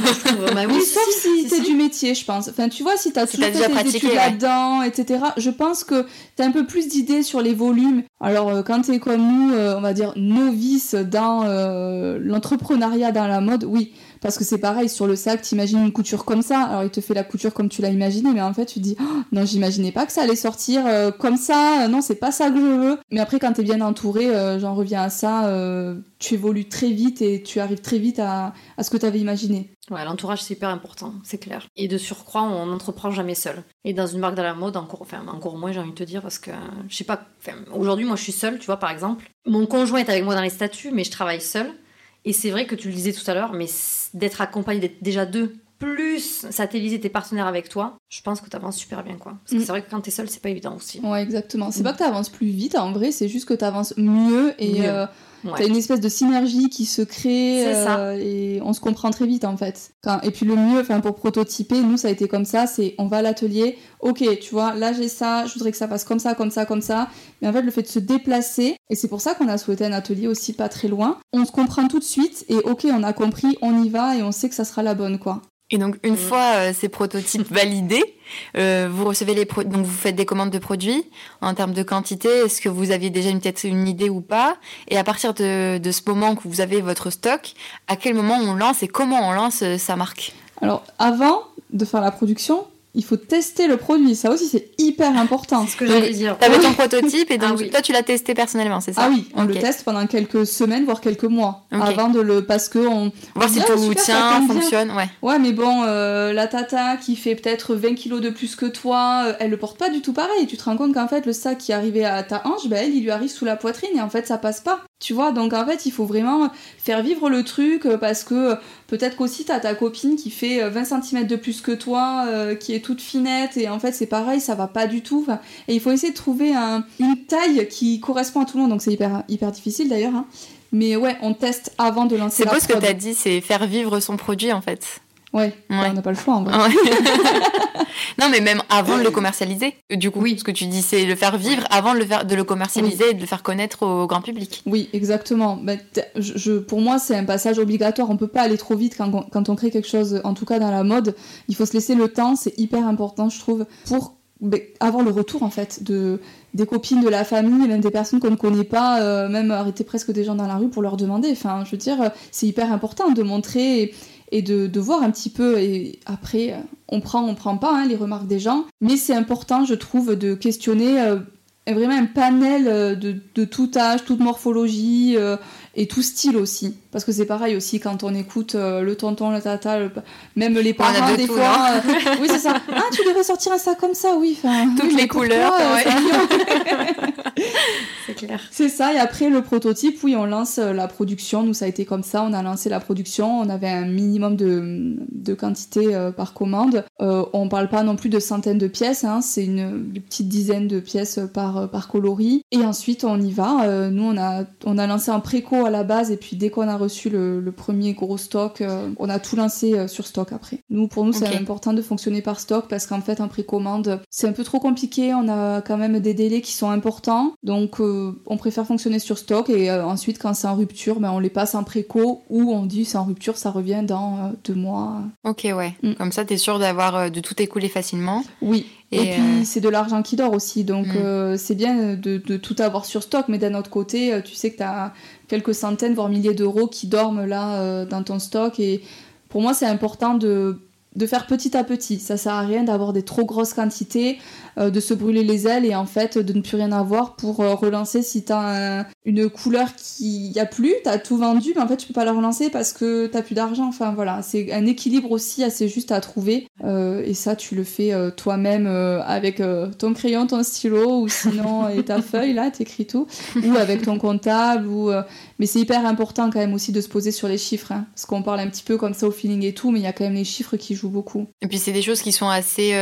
bah oui, sauf si, c'est du métier, je pense. Enfin, tu vois, si t'as as toujours fait tes études là-dedans, etc., je pense que t'as un peu plus d'idées sur les volumes. Alors, euh, quand t'es comme nous, euh, on va dire novice dans euh, l'entrepreneuriat dans la mode, oui. Parce que c'est pareil, sur le sac, t'imagines une couture comme ça. Alors, il te fait la couture comme tu l'as imaginé, mais en fait, tu te dis, oh, non, j'imaginais pas que ça allait sortir comme ça. Non, c'est pas ça que je veux. Mais après, quand t'es bien entouré, j'en reviens à ça tu évolues très vite et tu arrives très vite à, ce que tu avais imaginé. Ouais, l'entourage c'est hyper important, c'est clair. Et de surcroît, on n'entreprend jamais seul. Et dans une marque de la mode, encore, enfin, encore moins, j'ai envie de te dire, parce que je sais pas, aujourd'hui, moi je suis seule, tu vois, par exemple. Mon conjoint est avec moi dans les statuts, mais je travaille seule. Et c'est vrai que tu le disais tout à l'heure, mais d'être accompagné, d'être déjà deux, plus satelliser tes partenaires avec toi, je pense que tu avances super bien, quoi. Parce que mm. c'est vrai que quand t'es seule, c'est pas évident aussi. Ouais, exactement. C'est mm. pas que tu avances plus vite, en vrai, c'est juste que tu avances mieux et. Euh, T'as une espèce de synergie qui se crée euh, et on se comprend très vite en fait. et puis le mieux, enfin pour prototyper, nous ça a été comme ça, c'est on va à l'atelier, ok, tu vois, là j'ai ça, je voudrais que ça fasse comme ça, comme ça, comme ça. Mais en fait le fait de se déplacer, et c'est pour ça qu'on a souhaité un atelier aussi pas très loin, on se comprend tout de suite et ok, on a compris, on y va et on sait que ça sera la bonne quoi. Et donc une mm. fois euh, ces prototypes validés, euh, vous recevez les donc vous faites des commandes de produits en termes de quantité. Est-ce que vous aviez déjà peut-être une idée ou pas? Et à partir de, de, ce moment que vous avez votre stock, à quel moment on lance et comment on lance euh, sa marque? Alors avant de faire la production, il faut tester le produit. Ça aussi, c'est hyper important. ce que j'allais dire. Tu avais ton prototype et donc ah toi, tu l'as testé personnellement, c'est ça Ah oui, on le teste pendant quelques semaines, voire quelques mois, avant de le parce que on voir si tout tient, fonctionne, ouais. Ouais, mais bon, euh, la tata qui fait peut-être 20 kilos de plus que toi, euh, elle le porte pas du tout pareil. Tu te rends compte qu'en fait, le sac qui arrivait à ta hanche, ben elle, il lui arrive sous la poitrine et en fait, ça passe pas. Tu vois, donc en fait, il faut vraiment faire vivre le truc euh, parce que peut-être qu'aussi t'as ta copine qui fait 20 cm de plus que toi, qui est toute finette et en fait c'est pareil, ça va pas du tout. Et il faut essayer de trouver une taille qui correspond à tout le monde, donc c'est hyper, hyper difficile d'ailleurs. Hein. Mais ouais, on teste avant de lancer C'est beau ce que t'as dit, c'est faire vivre son produit en fait. Ouais, on n'a pas le choix en vrai. non, mais même avant de le commercialiser. Du coup, oui. ce que tu dis, c'est le faire vivre avant de le, faire, de le commercialiser et de le faire connaître au grand public. Oui, exactement. Bah, je, pour moi, c'est un passage obligatoire. On peut pas aller trop vite quand on, quand on crée quelque chose, en tout cas dans la mode. Il faut se laisser le temps, c'est hyper important, je trouve, pour bah, avoir le retour en fait de des copines de la famille, même des personnes qu'on ne connaît pas, euh, même arrêter presque des gens dans la rue pour leur demander. Enfin, je veux dire, c'est hyper important de montrer et de, voir un petit peu. Et après, on prend, on prend pas hein, les remarques des gens, mais c'est important, je trouve, de questionner euh, vraiment un panel euh, de, de, tout âge, toute morphologie, euh, et tout style aussi. Parce que c'est pareil aussi quand on écoute euh, le tonton, le tata, même les parents, des fois. Hein. Euh, oui, c'est ça. Ah, tu devrais sortir un sac comme ça, oui. Toutes les couleurs, c'est clair. C'est ça. Et après, le prototype, oui, on lance euh, la production. Nous, ça a été comme ça. On a lancé la production. On avait un minimum de, de quantité par commande. Euh, on parle pas non plus de centaines de pièces. Hein. C'est une, une, petite dizaine de pièces par, par coloris. Et ensuite, on y va. nous, on a, on a lancé un préco à la base et puis dès qu'on a reçu le, premier gros stock, euh, on a tout lancé euh, sur stock après. Nous, pour nous, c'est important de fonctionner par stock parce qu'en fait, en précommande, c'est un peu trop compliqué. On a quand même des délais qui sont importants, donc euh, on préfère fonctionner sur stock et ensuite, quand c'est en rupture, ben, on les passe en préco ou on dit c'est en rupture, ça revient dans deux mois. Ok, ouais. Mm. Comme ça, t'es sûr d'avoir de tout écouler facilement. Oui. Et, puis c'est de l'argent qui dort aussi, donc mm. c'est bien de, de, tout avoir sur stock, mais d'un autre côté, tu sais que tu as quelques centaines, voire milliers d'euros qui dorment là euh, dans ton stock. Et pour moi, c'est important de de faire petit à petit. Ça sert à rien d'avoir des trop grosses quantités, euh, de se brûler les ailes et en fait de ne plus rien avoir pour euh, relancer si t'as une couleur qui y a plus, t'as tout vendu, mais en fait tu peux pas la relancer parce que t'as plus d'argent. Enfin voilà, c'est un équilibre aussi assez juste à trouver euh, et ça tu le fais toi-même avec ton crayon, ton stylo ou sinon et ta feuille là, t'écris tout, ou avec ton comptable ou mais c'est hyper important quand même aussi de se poser sur les chiffres, hein, parce qu'on parle un petit peu comme ça au feeling et tout, mais il y a quand même les chiffres qui jouent beaucoup. Et puis c'est des choses qui sont assez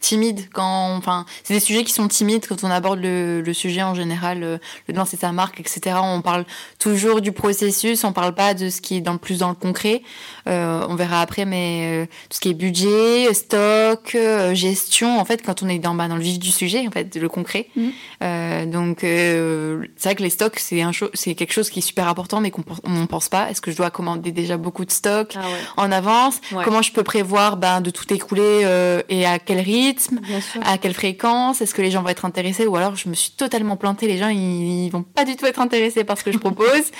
timides quand enfin c'est des sujets qui sont timides quand on aborde le, le sujet en général euh, le lancer sa marque etc on parle toujours du processus on parle pas de ce qui est dans le plus dans le concret. Euh, on verra après mais euh, tout ce qui est budget stock euh, gestion en fait quand on est dans bah, dans le vif du sujet en fait le concret. Mmh. donc c'est vrai que les stocks c'est un c'est quelque chose qui est super important mais qu'on on pense pas. Est-ce que je dois commander déjà beaucoup de stocks ah en avance? Comment je peux prévoir ben de tout écouler et à quel rythme? À quelle fréquence, est-ce que les gens vont être intéressés? Ou alors je me suis totalement plantée, les gens ils, vont pas du tout être intéressés par ce que je propose.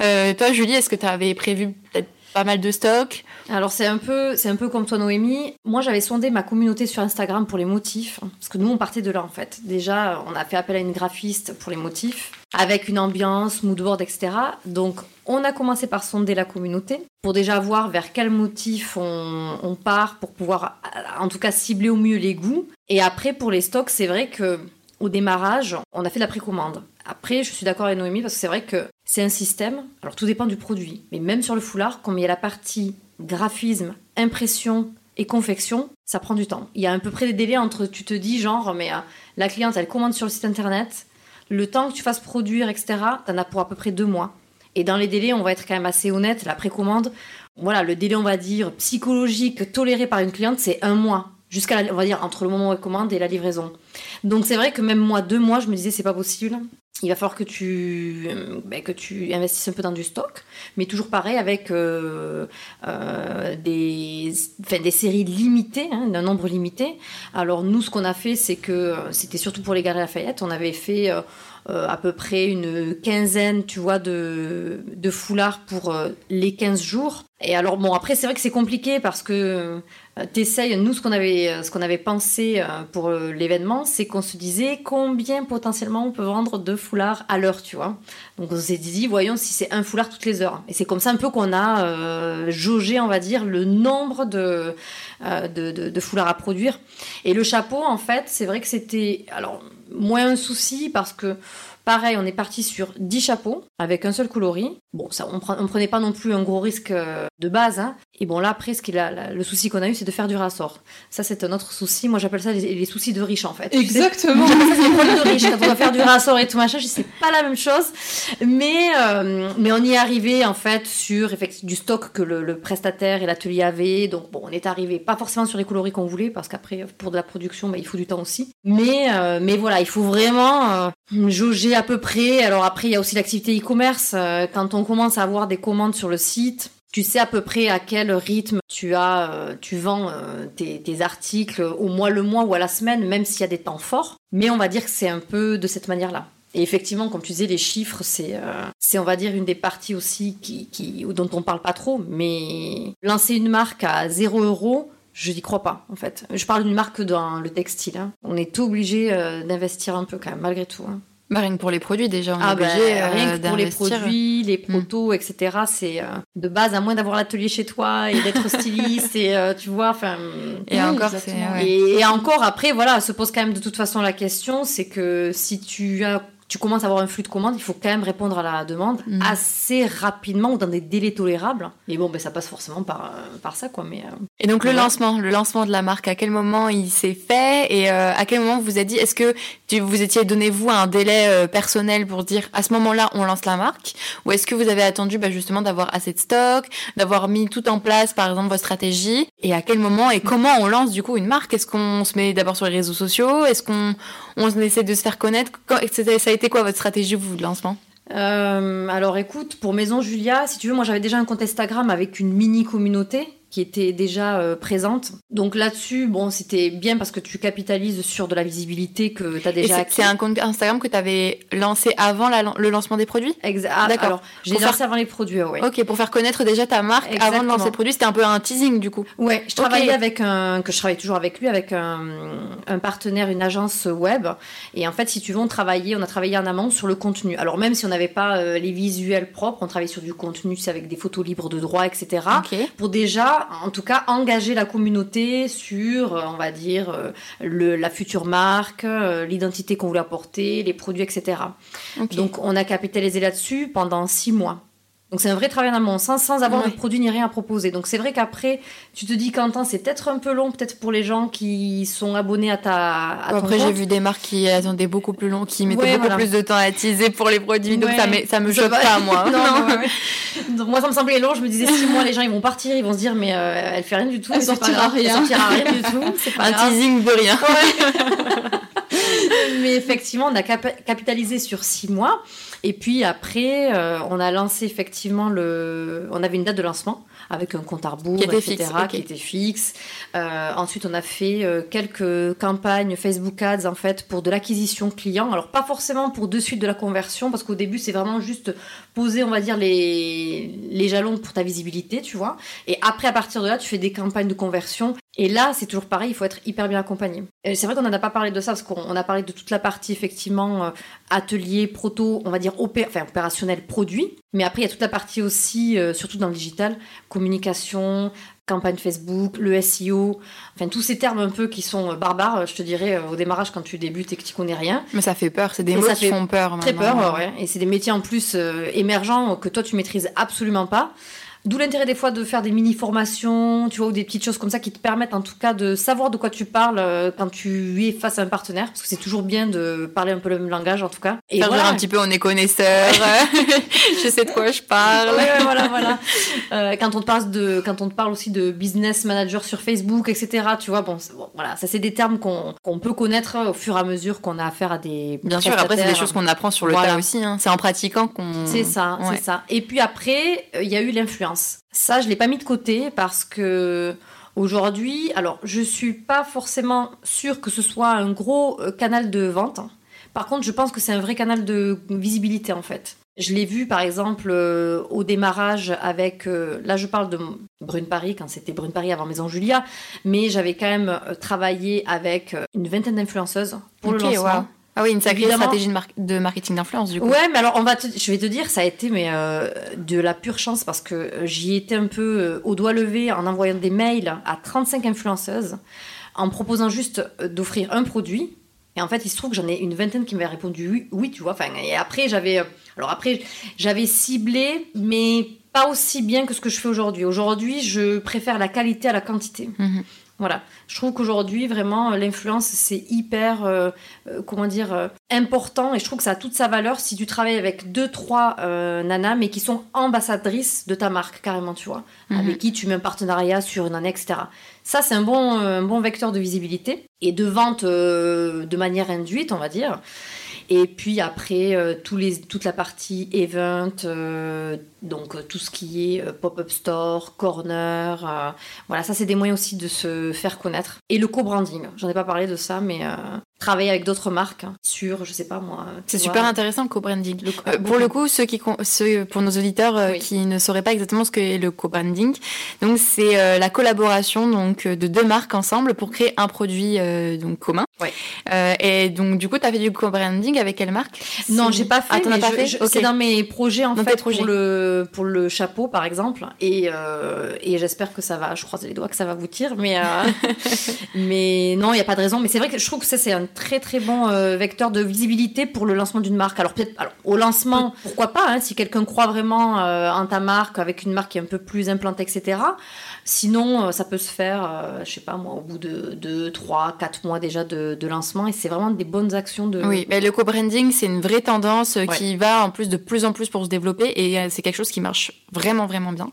Euh, toi Julie, est-ce que tu avais prévu peut-être pas mal de stocks Alors c'est un peu c'est un peu comme toi Noémie. Moi j'avais sondé ma communauté sur Instagram pour les motifs parce que nous on partait de là en fait. Déjà on a fait appel à une graphiste pour les motifs avec une ambiance, moodboard, etc. Donc on a commencé par sonder la communauté pour déjà voir vers quel motif on, part pour pouvoir en tout cas cibler au mieux les goûts. Et après pour les stocks c'est vrai que au démarrage, on a fait de la précommande. Après, je suis d'accord avec Noémie parce que c'est vrai que c'est un système. Alors tout dépend du produit, mais même sur le foulard, comme il y a la partie graphisme, impression et confection, ça prend du temps. Il y a à peu près des délais entre, tu te dis genre, mais euh, la cliente elle commande sur le site internet, le temps que tu fasses produire, etc., t'en as pour à peu près deux mois. Et dans les délais, on va être quand même assez honnête, la précommande, voilà, le délai, on va dire, psychologique toléré par une cliente, c'est un mois. Jusqu'à, on va dire, entre le moment où elle commande et la livraison. Donc c'est vrai que même moi, deux mois, je me disais, c'est pas possible il va falloir que tu, euh, ben, que tu investisses un peu dans du stock, mais toujours pareil avec euh, euh, des, des séries limitées, hein, d'un nombre limité. Alors nous, ce qu'on a fait, c'est que c'était surtout pour les Galeries Lafayette, on avait fait à peu près une quinzaine, tu vois, de, foulards pour les 15 jours. Et alors bon, après c'est vrai que c'est compliqué parce que t'essayes, nous ce qu'on avait, euh, avait pensé euh, pour l'événement, c'est qu'on se disait combien potentiellement on peut vendre de foulards à l'heure, tu vois. Donc on s'est dit, voyons si c'est un foulard toutes les heures. Et c'est comme ça un peu qu'on a jaugé, on va dire, le nombre de, de, de, de foulards à produire. Et le chapeau, en fait, c'est vrai que c'était alors moins un souci parce que Pareil, on est parti sur 10 chapeaux avec un seul coloris. Bon, ça, on, ne prenait pas non plus un gros risque euh, de base. Hein. Et bon, là, après, ce le souci qu'on a eu, c'est de faire du rassort. Ça, c'est un autre souci. Moi, j'appelle ça les, soucis de riches, en fait. Exactement. ça, c'est les problèmes de riches. Quand on doit faire du rassort et tout machin, sais pas la même chose. Mais, euh, mais on y est arrivé, en fait, sur effectivement, du stock que le, prestataire et l'atelier avaient. Donc, bon, on est arrivé pas forcément sur les coloris qu'on voulait, parce qu'après, pour de la production, bah, il faut du temps aussi. Mais, euh, mais voilà, il faut vraiment jauger à peu près. Alors après, il y a aussi l'activité e-commerce. Euh, quand on commence à avoir des commandes sur le site, tu sais à peu près à quel rythme tu as, euh, tu vends euh, tes, articles au mois le mois ou à la semaine, même s'il y a des temps forts. Mais on va dire que c'est un peu de cette manière-là. Et effectivement, comme tu disais, les chiffres, c'est, on va dire une des parties aussi qui, qui, dont on parle pas trop. Mais lancer une marque à 0 euros, je n'y crois pas, en fait. Je parle d'une marque dans le textile. Hein. On est obligé d'investir un peu quand même, malgré tout. Hein. Bah, rien que pour les produits déjà, on ah, bah, rien que pour les produits, les mm. protos, etc. C'est euh, de base, à moins d'avoir l'atelier chez toi et d'être styliste et euh, tu vois, enfin. Et encore, et, encore après, voilà, se pose quand même de toute façon la question, c'est que si tu as tu commences à avoir un flux de commandes, il faut quand même répondre à la demande mm. assez rapidement ou dans des délais tolérables. Et bon, ben, ça passe forcément par, euh, par ça, quoi. Mais, euh, et donc, le lancement, le lancement de la marque, à quel moment il s'est fait et euh, à quel moment vous êtes dit, est-ce que tu, vous étiez donné, vous, un délai personnel pour dire, à ce moment-là, on lance la marque? Ou est-ce que vous avez attendu bah, justement d'avoir assez de stock, d'avoir mis tout en place, par exemple, votre stratégie? Et à quel moment et comment on lance du coup une marque? Est-ce qu'on se met d'abord sur les réseaux sociaux? Est-ce qu'on on essaie de se faire connaître? Ça a été quoi votre stratégie de lancement? Euh, alors écoute, pour Maison Julia, si tu veux, moi j'avais déjà un compte Instagram avec une mini communauté qui était déjà euh, présente. Donc là-dessus, bon, c'était bien parce que tu capitalises sur de la visibilité que tu as déjà C'est un compte Instagram que tu avais lancé avant le lancement des produits? Exact. Ah, D'accord. J'ai lancé faire... avant les produits, oui. Ok, pour faire connaître déjà ta marque avant de lancer le produit, c'était un peu un teasing du coup. Ouais, je travaillais avec un, que je travaille toujours avec lui, avec un, un, partenaire, une agence web. Et en fait, si tu veux, on travaillait, on a travaillé en amont sur le contenu. Alors même si on n'avait pas euh, les visuels propres, on travaillait sur du contenu, c'est avec des photos libres de droit, etc. Pour déjà en tout cas, engager la communauté sur, euh, on va dire, euh, le, la future marque, euh, l'identité qu'on voulait apporter, les produits, etc. Donc, on a capitalisé là-dessus pendant six mois. Donc c'est un vrai travail en amont, sans, sans avoir de produit ni rien à proposer. Donc c'est vrai qu'après, tu te dis Quentin, c'est peut-être un peu long, peut-être pour les gens qui sont abonnés à ta. À après j'ai vu des marques qui attendaient beaucoup plus long, qui mettaient beaucoup plus de temps à utiliser pour les produits, donc ça, ça me choque pas moi. non, donc moi ça me semblait long, je me disais six mois les gens ils vont partir, ils vont se dire mais euh, elle fait rien du tout, elle sortira rien, elle sortira rien du tout, c'est pas un teasing de rien. mais effectivement on a capitalisé sur six mois. Et puis après, euh, on a lancé effectivement le. On avait une date de lancement avec un compte à rebours, qui était etc., fixe, qui était fixe. Euh, ensuite, on a fait euh, quelques campagnes Facebook Ads en fait pour de l'acquisition client. Alors pas forcément pour de suite de la conversion, parce qu'au début c'est vraiment juste poser, on va dire les les jalons pour ta visibilité, tu vois. Et après, à partir de là, tu fais des campagnes de conversion. Et là, c'est toujours pareil, il faut être hyper bien accompagné. C'est vrai qu'on n'en a pas parlé de ça parce qu'on a parlé de toute la partie effectivement atelier, proto, on va dire enfin, opérationnel, produit. Mais après, il y a toute la partie aussi, surtout dans le digital, communication, campagne Facebook, le SEO, enfin tous ces termes un peu qui sont barbares, je te dirais, euh, au démarrage quand tu débutes et que tu connais rien. Mais ça fait peur, c'est des mots qui font peur. Très peur, ouais. Et c'est des métiers en plus euh, émergents que toi tu maîtrises absolument pas. D'où l'intérêt des fois de faire des mini-formations, tu vois, ou des petites choses comme ça qui te permettent en tout cas de savoir de quoi tu parles euh, quand tu es face à un partenaire, parce que c'est toujours bien de parler un peu le même langage en tout cas. Et faire voilà. un petit peu on est connaisseur, je sais de quoi je parle. voilà, voilà. Euh, quand on te parle de, quand on te parle aussi de business manager sur Facebook, etc. Tu vois, bon, voilà, ça c'est des termes qu'on peut connaître au fur et à mesure qu'on a affaire à des. Bien sûr, après c'est des choses qu'on apprend sur le tas aussi. Hein. C'est en pratiquant qu'on. C'est ça, c'est ça. Et puis après, il y a eu l'influence. Ça, je l'ai pas mis de côté parce que aujourd'hui, alors je suis pas forcément sûre que ce soit un gros euh, canal de vente. Par contre, je pense que c'est un vrai canal de visibilité en fait. Je l'ai vu par exemple euh, au démarrage avec, euh, là je parle de Brune Paris quand c'était Brune Paris avant Maison Julia, mais j'avais quand même travaillé avec une vingtaine d'influenceuses pour le lancement. Ah oui, une sacrée stratégie de, marketing d'influence du coup. Ouais, mais alors on va je vais te dire, ça a été mais euh, de la pure chance parce que euh, j'y étais un peu euh, au doigt levé en envoyant des mails à 35 influenceuses en proposant juste d'offrir un produit. Et en fait, il se trouve que j'en ai une vingtaine qui m'avaient répondu oui, oui, tu vois. Enfin, et après j'avais, alors après j'avais ciblé, mais pas aussi bien que ce que je fais aujourd'hui. Aujourd'hui, je préfère la qualité à la quantité. Mhm. Voilà. Je trouve qu'aujourd'hui, vraiment, l'influence, c'est hyper, euh, euh, comment dire, euh, important. Et je trouve que ça a toute sa valeur si tu travailles avec deux, trois nanas, mais qui sont ambassadrices de ta marque, carrément, tu vois. Mhm. Avec qui tu mets un partenariat sur une année, etc. Ça, c'est un bon, un bon vecteur de visibilité et de vente de manière induite, on va dire. Et puis après, les, toute la partie event, donc euh, tout ce qui est euh, pop-up store, corner, euh, voilà, ça c'est des moyens aussi de se faire connaître. Et le co-branding, j'en ai pas parlé de ça, mais travailler avec d'autres marques hein, sur, je sais pas moi. C'est super intéressant le co-branding. pour le coup, ceux qui, ceux, pour nos auditeurs qui ne sauraient pas exactement ce qu'est le co-branding, donc c'est la collaboration donc de deux marques ensemble pour créer un produit donc commun. Ouais. et donc du coup, tu as fait du co-branding avec quelle marque? Non, j'ai pas fait. Ah, fait? C'est dans mes projets en fait pour le pour le chapeau, par exemple. Et, euh, et j'espère que ça va, je croise les doigts que ça va vous tirer. Mais, euh, mais non, il n'y a pas de raison. Mais c'est vrai que je trouve que ça, c'est un très très bon euh, vecteur de visibilité pour le lancement d'une marque. Alors, peut-être, au lancement, pourquoi pas, hein, si quelqu'un croit vraiment en ta marque, avec une marque qui est un peu plus implantée, etc. Sinon, ça peut se faire, je sais pas moi, au bout de 2, 3, 4 mois déjà de, de lancement. Et c'est vraiment des bonnes actions de. Oui, mais le co-branding, c'est une vraie tendance qui va en plus de plus en plus pour se développer. Et c'est quelque chose qui marche vraiment vraiment bien.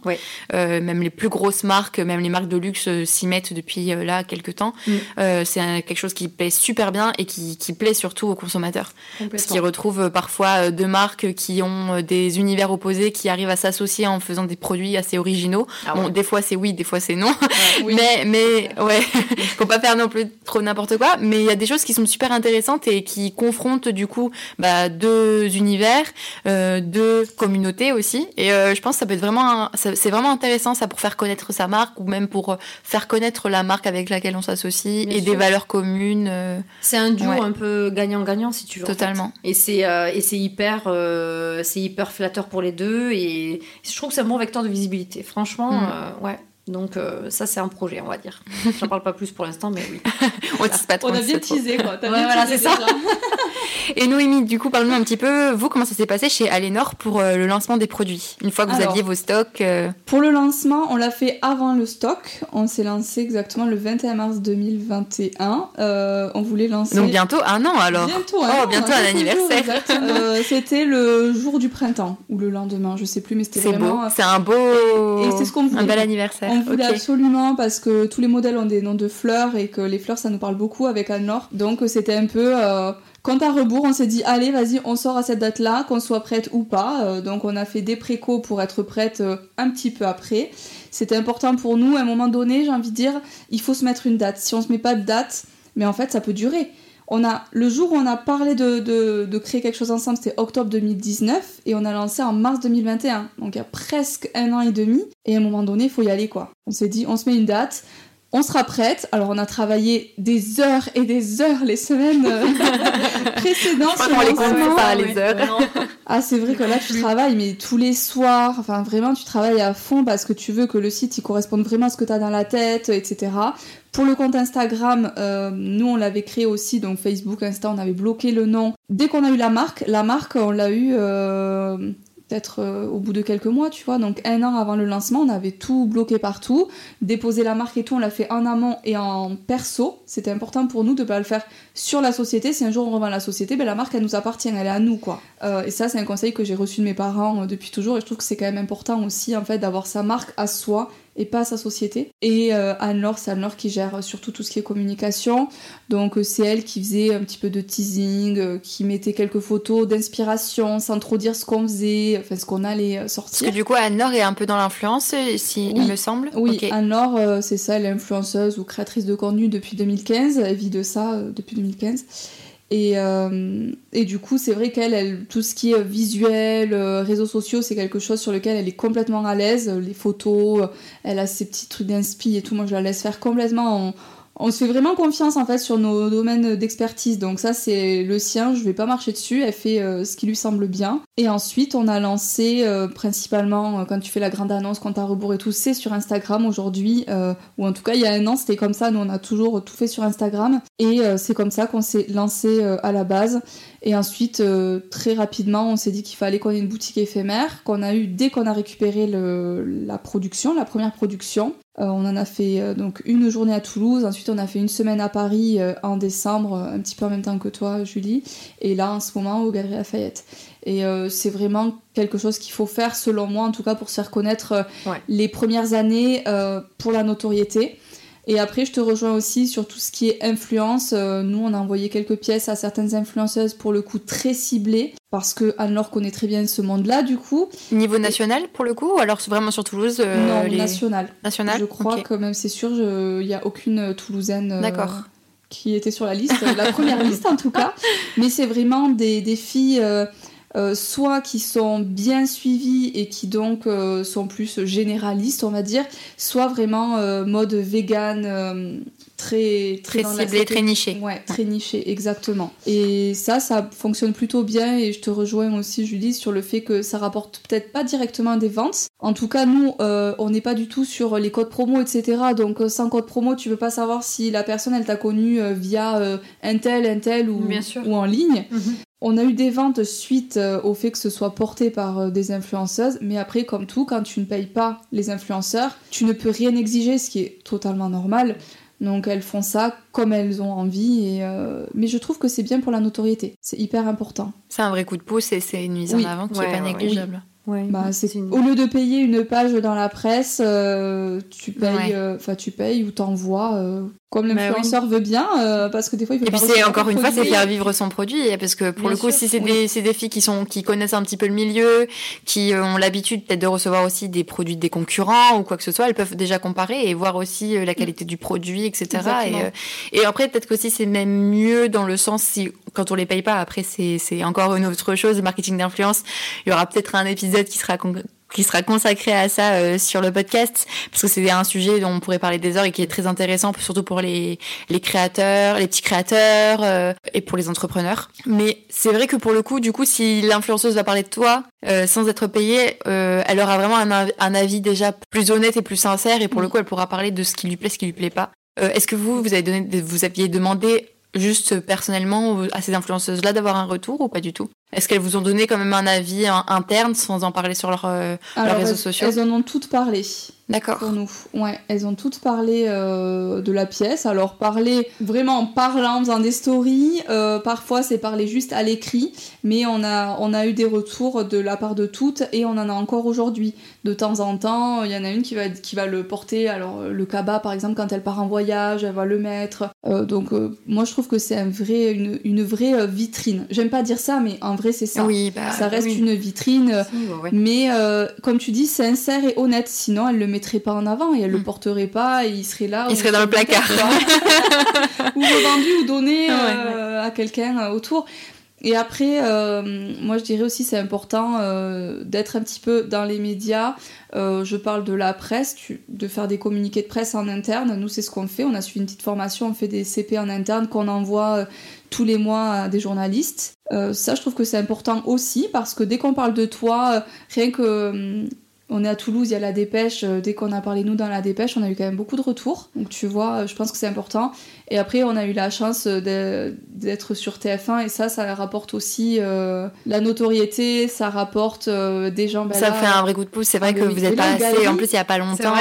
Euh, même les plus grosses marques, même les marques de luxe euh, s'y mettent depuis euh, là quelques temps. Mm. c'est quelque chose qui plaît super bien et qui, qui plaît surtout aux consommateurs. Parce qu'ils retrouvent parfois deux marques qui ont des univers opposés qui arrivent à s'associer en faisant des produits assez originaux. Ah bon, des fois c'est oui, des fois c'est non. Mais, mais ouais, faut pas faire non plus trop n'importe quoi. Mais il y a des choses qui sont super intéressantes et qui confrontent du coup bah, deux univers, euh, deux communautés aussi. Et euh, je pense que ça peut être vraiment, c'est vraiment intéressant ça pour faire connaître sa marque ou même pour faire connaître la marque avec laquelle on s'associe et des valeurs communes. Euh, c'est un duo un peu gagnant-gagnant si tu veux. Totalement. Et c'est euh, et c'est hyper c'est hyper flatteur pour les deux et je trouve que c'est un bon vecteur de visibilité. Franchement, mm. ouais. Donc ça c'est un projet on va dire. J'en parle pas plus pour l'instant mais oui. on tease pas trop. On a bien teasé quoi. Ouais, voilà c'est ça. Et Noémie, du coup, parle-nous un petit peu, vous, comment ça s'est passé chez Alénor pour euh, le lancement des produits? Une fois que vous aviez vos stocks euh, Pour le lancement, on l'a fait avant le stock. On s'est lancé exactement le 21 mars 2021. Euh, on voulait lancer. Donc bientôt un an alors Bientôt un oh, bientôt un anniversaire. c'était le jour du printemps ou le lendemain, je sais plus, mais c'était vraiment. C'est un beau. Et c'est ce qu'on voulait. Un bel anniversaire. On voulait absolument parce que tous les modèles ont des noms de fleurs et que les fleurs ça nous parle beaucoup avec Anne-Laure. Donc c'était un peu quand à rebours, on s'est dit allez, vas-y, on sort à cette date-là, qu'on soit prête ou pas. Euh, donc on a fait des précaux pour être prête euh, un petit peu après. C'était important pour nous. À un moment donné, j'ai envie de dire, il faut se mettre une date. Si on se met pas de date, mais en fait, ça peut durer. On a, le jour où on a parlé de, de créer quelque chose ensemble, c'était octobre 2019 et on a lancé en mars 2021. Donc il y a presque un an et demi. Et à un moment donné, il faut y aller quoi. On s'est dit, on se met une date on sera prête. Alors, on a travaillé des heures et des heures les semaines euh, précédentes. Je les compte pas, les heures. ah, c'est vrai que là, tu travailles, mais tous les soirs. Enfin, vraiment, tu travailles à fond parce que tu veux que le site, il corresponde vraiment à ce que tu as dans la tête, etc. Pour le compte Instagram, euh, nous, on l'avait créé aussi, donc Facebook, Insta, on avait bloqué le nom. Dès qu'on a eu la marque, la marque, on l'a eu... Euh, peut-être euh, au bout de quelques mois, tu vois. Donc un an avant le lancement, on avait tout bloqué partout, déposé la marque et tout, on l'a fait en amont et en perso. C'était important pour nous de pas le faire sur la société. Si un jour on revend la société, ben la marque elle nous appartient, elle est à nous quoi. Et ça c'est un conseil que j'ai reçu de mes parents depuis toujours et je trouve que c'est quand même important aussi en fait d'avoir sa marque à soi et pas sa société. Et euh, Anne-Laure, c'est Anne-Laure qui gère surtout tout ce qui est communication. Donc euh, c'est elle qui faisait un petit peu de teasing, euh, qui mettait quelques photos d'inspiration sans trop dire ce qu'on faisait, enfin ce qu'on allait sortir. Parce que du coup Anne-Laure est un peu dans l'influence, si il me semble. Oui, Anne-Laure, c'est ça, elle est influenceuse ou créatrice de contenu depuis 2015, elle vit de ça depuis 2015. Et, euh, et, du coup, c'est vrai qu'elle, elle, tout ce qui est visuel, euh, réseaux sociaux, c'est quelque chose sur lequel elle est complètement à l'aise. Les photos, elle a ses petits trucs d'inspi et tout. Moi, je la laisse faire complètement en, on se fait vraiment confiance en fait sur nos domaines d'expertise. Donc ça c'est le sien, je vais pas marcher dessus, elle fait euh, ce qui lui semble bien. Et ensuite on a lancé euh, principalement euh, quand tu fais la grande annonce, quand à rebours et tout, c'est sur Instagram aujourd'hui, ou en tout cas il y a un an c'était comme ça, nous on a toujours tout fait sur Instagram. Et c'est comme ça qu'on s'est lancé à la base. Et ensuite, très rapidement, on s'est dit qu'il fallait qu'on ait une boutique éphémère, qu'on a eu dès qu'on a récupéré la production, la première production. Euh, on en a fait euh, donc une journée à Toulouse, ensuite on a fait une semaine à Paris euh, en décembre, un petit peu en même temps que toi, Julie, et là en ce moment au Galeries Lafayette. Et c'est vraiment quelque chose qu'il faut faire, selon moi, en tout cas pour se faire connaître les premières années pour la notoriété. Et après, je te rejoins aussi sur tout ce qui est influence. Euh, nous, on a envoyé quelques pièces à certaines influenceuses pour le coup très ciblées, parce que Anne-Laure connaît très bien ce monde-là, du coup. Niveau national, pour le coup, ou alors vraiment sur Toulouse euh, Non, national. National Je crois que même, c'est sûr, il n'y a aucune Toulousaine. Euh, D'accord qui était sur la liste, la première liste en tout cas. Mais c'est vraiment des, des filles euh, soit qui sont bien suivis et qui donc euh, sont plus généralistes, on va dire, soit vraiment euh, mode vegan très très, ciblé, très niché. Ouais, très niché, exactement. Et ça, ça fonctionne plutôt bien et je te rejoins aussi, Julie, sur le fait que ça rapporte peut-être pas directement des ventes. En tout cas, nous, on n'est pas du tout sur les codes promo, etc. Donc, sans code promo, tu peux pas savoir si la personne, elle t'a connu via un tel, un tel ou, ou en ligne. Mhm. On a eu des ventes suite euh, au fait que ce soit porté par euh, des influenceuses, mais après, comme tout, quand tu ne payes pas les influenceurs, tu ne peux rien exiger, ce qui est totalement normal. Donc elles font ça comme elles ont envie, et euh, mais je trouve que c'est bien pour la notoriété, c'est hyper important. C'est un vrai coup de pouce et c'est une mise en avant qui n'est pas négligeable. Bah, Au lieu de payer une page dans la presse, euh, tu payes, euh, enfin tu payes ou t'envoies euh, comme bah l'influenceur veut bien, parce que des fois il faut. Et puis c'est encore une fois, c'est faire vivre son produit, parce que pour le coup, si c'est des, des filles qui sont qui connaissent un petit peu le milieu, qui ont l'habitude peut-être de recevoir aussi des produits des concurrents ou quoi que ce soit, elles peuvent déjà comparer et voir aussi la qualité du produit, etc. Et, et après peut-être qu'aussi c'est même mieux dans le sens si quand on les paye pas, après c'est encore une autre chose, le marketing d'influence. Il y aura peut-être un épisode qui sera qui sera consacré à ça euh, sur le podcast parce que c'est un sujet dont on pourrait parler des heures et qui est très intéressant surtout pour les les créateurs, les petits créateurs euh, et pour les entrepreneurs. Mais c'est vrai que pour le coup, du coup, si l'influenceuse va parler de toi euh, sans être payée, elle aura vraiment un, un, avis déjà plus honnête et plus sincère et pour le coup, elle pourra parler de ce qui lui plaît, ce qui lui plaît pas. Est-ce que vous vous avez donné, vous aviez demandé juste personnellement à ces influenceuses-là d'avoir un retour ou pas du tout? Est-ce qu'elles vous ont donné quand même un avis interne sans en parler sur leur, euh, leurs réseaux sociaux? Elles en ont toutes parlé. D'accord. Pour nous. Ouais, elles ont toutes parlé euh, de la pièce. Alors, parler vraiment en parlant, en faisant des stories. Euh, parfois, c'est parler juste à l'écrit. Mais on a, on a eu des retours de la part de toutes et on en a encore aujourd'hui. De temps en temps, il y en a une qui va, qui va le porter. Alors, le cabas, par exemple, quand elle part en voyage, elle va le mettre. Euh, donc, moi, je trouve que c'est un vrai, une, une vraie vitrine. J'aime pas dire ça, mais en vrai, c'est ça. Oui, bah, ça reste une vitrine. Mais, comme tu dis, sincère et honnête. Sinon, elle le met mettrait pas en avant et elle le mm. porterait pas et il serait là. Il serait dans le placard. ou revendu ou donné euh, à quelqu'un euh, autour. Et après, euh, moi je dirais aussi c'est important d'être un petit peu dans les médias. je parle de la presse, de faire des communiqués de presse en interne. Nous c'est ce qu'on fait. On a suivi une petite formation, on fait des CP en interne qu'on envoie tous les mois à des journalistes. ça je trouve que c'est important aussi parce que dès qu'on parle de toi, rien que on est à Toulouse, il y a la dépêche. Euh, dès qu'on a parlé nous dans la dépêche, on a eu quand même beaucoup de retours. Donc tu vois, je pense que c'est important. Et après, on a eu la chance d'être sur TF1 et ça, ça rapporte aussi euh, la notoriété, ça rapporte euh, des gens. Ben ça fait un vrai coup de pouce. C'est vrai ah, que vous êtes pas assez. En plus, il y a pas longtemps.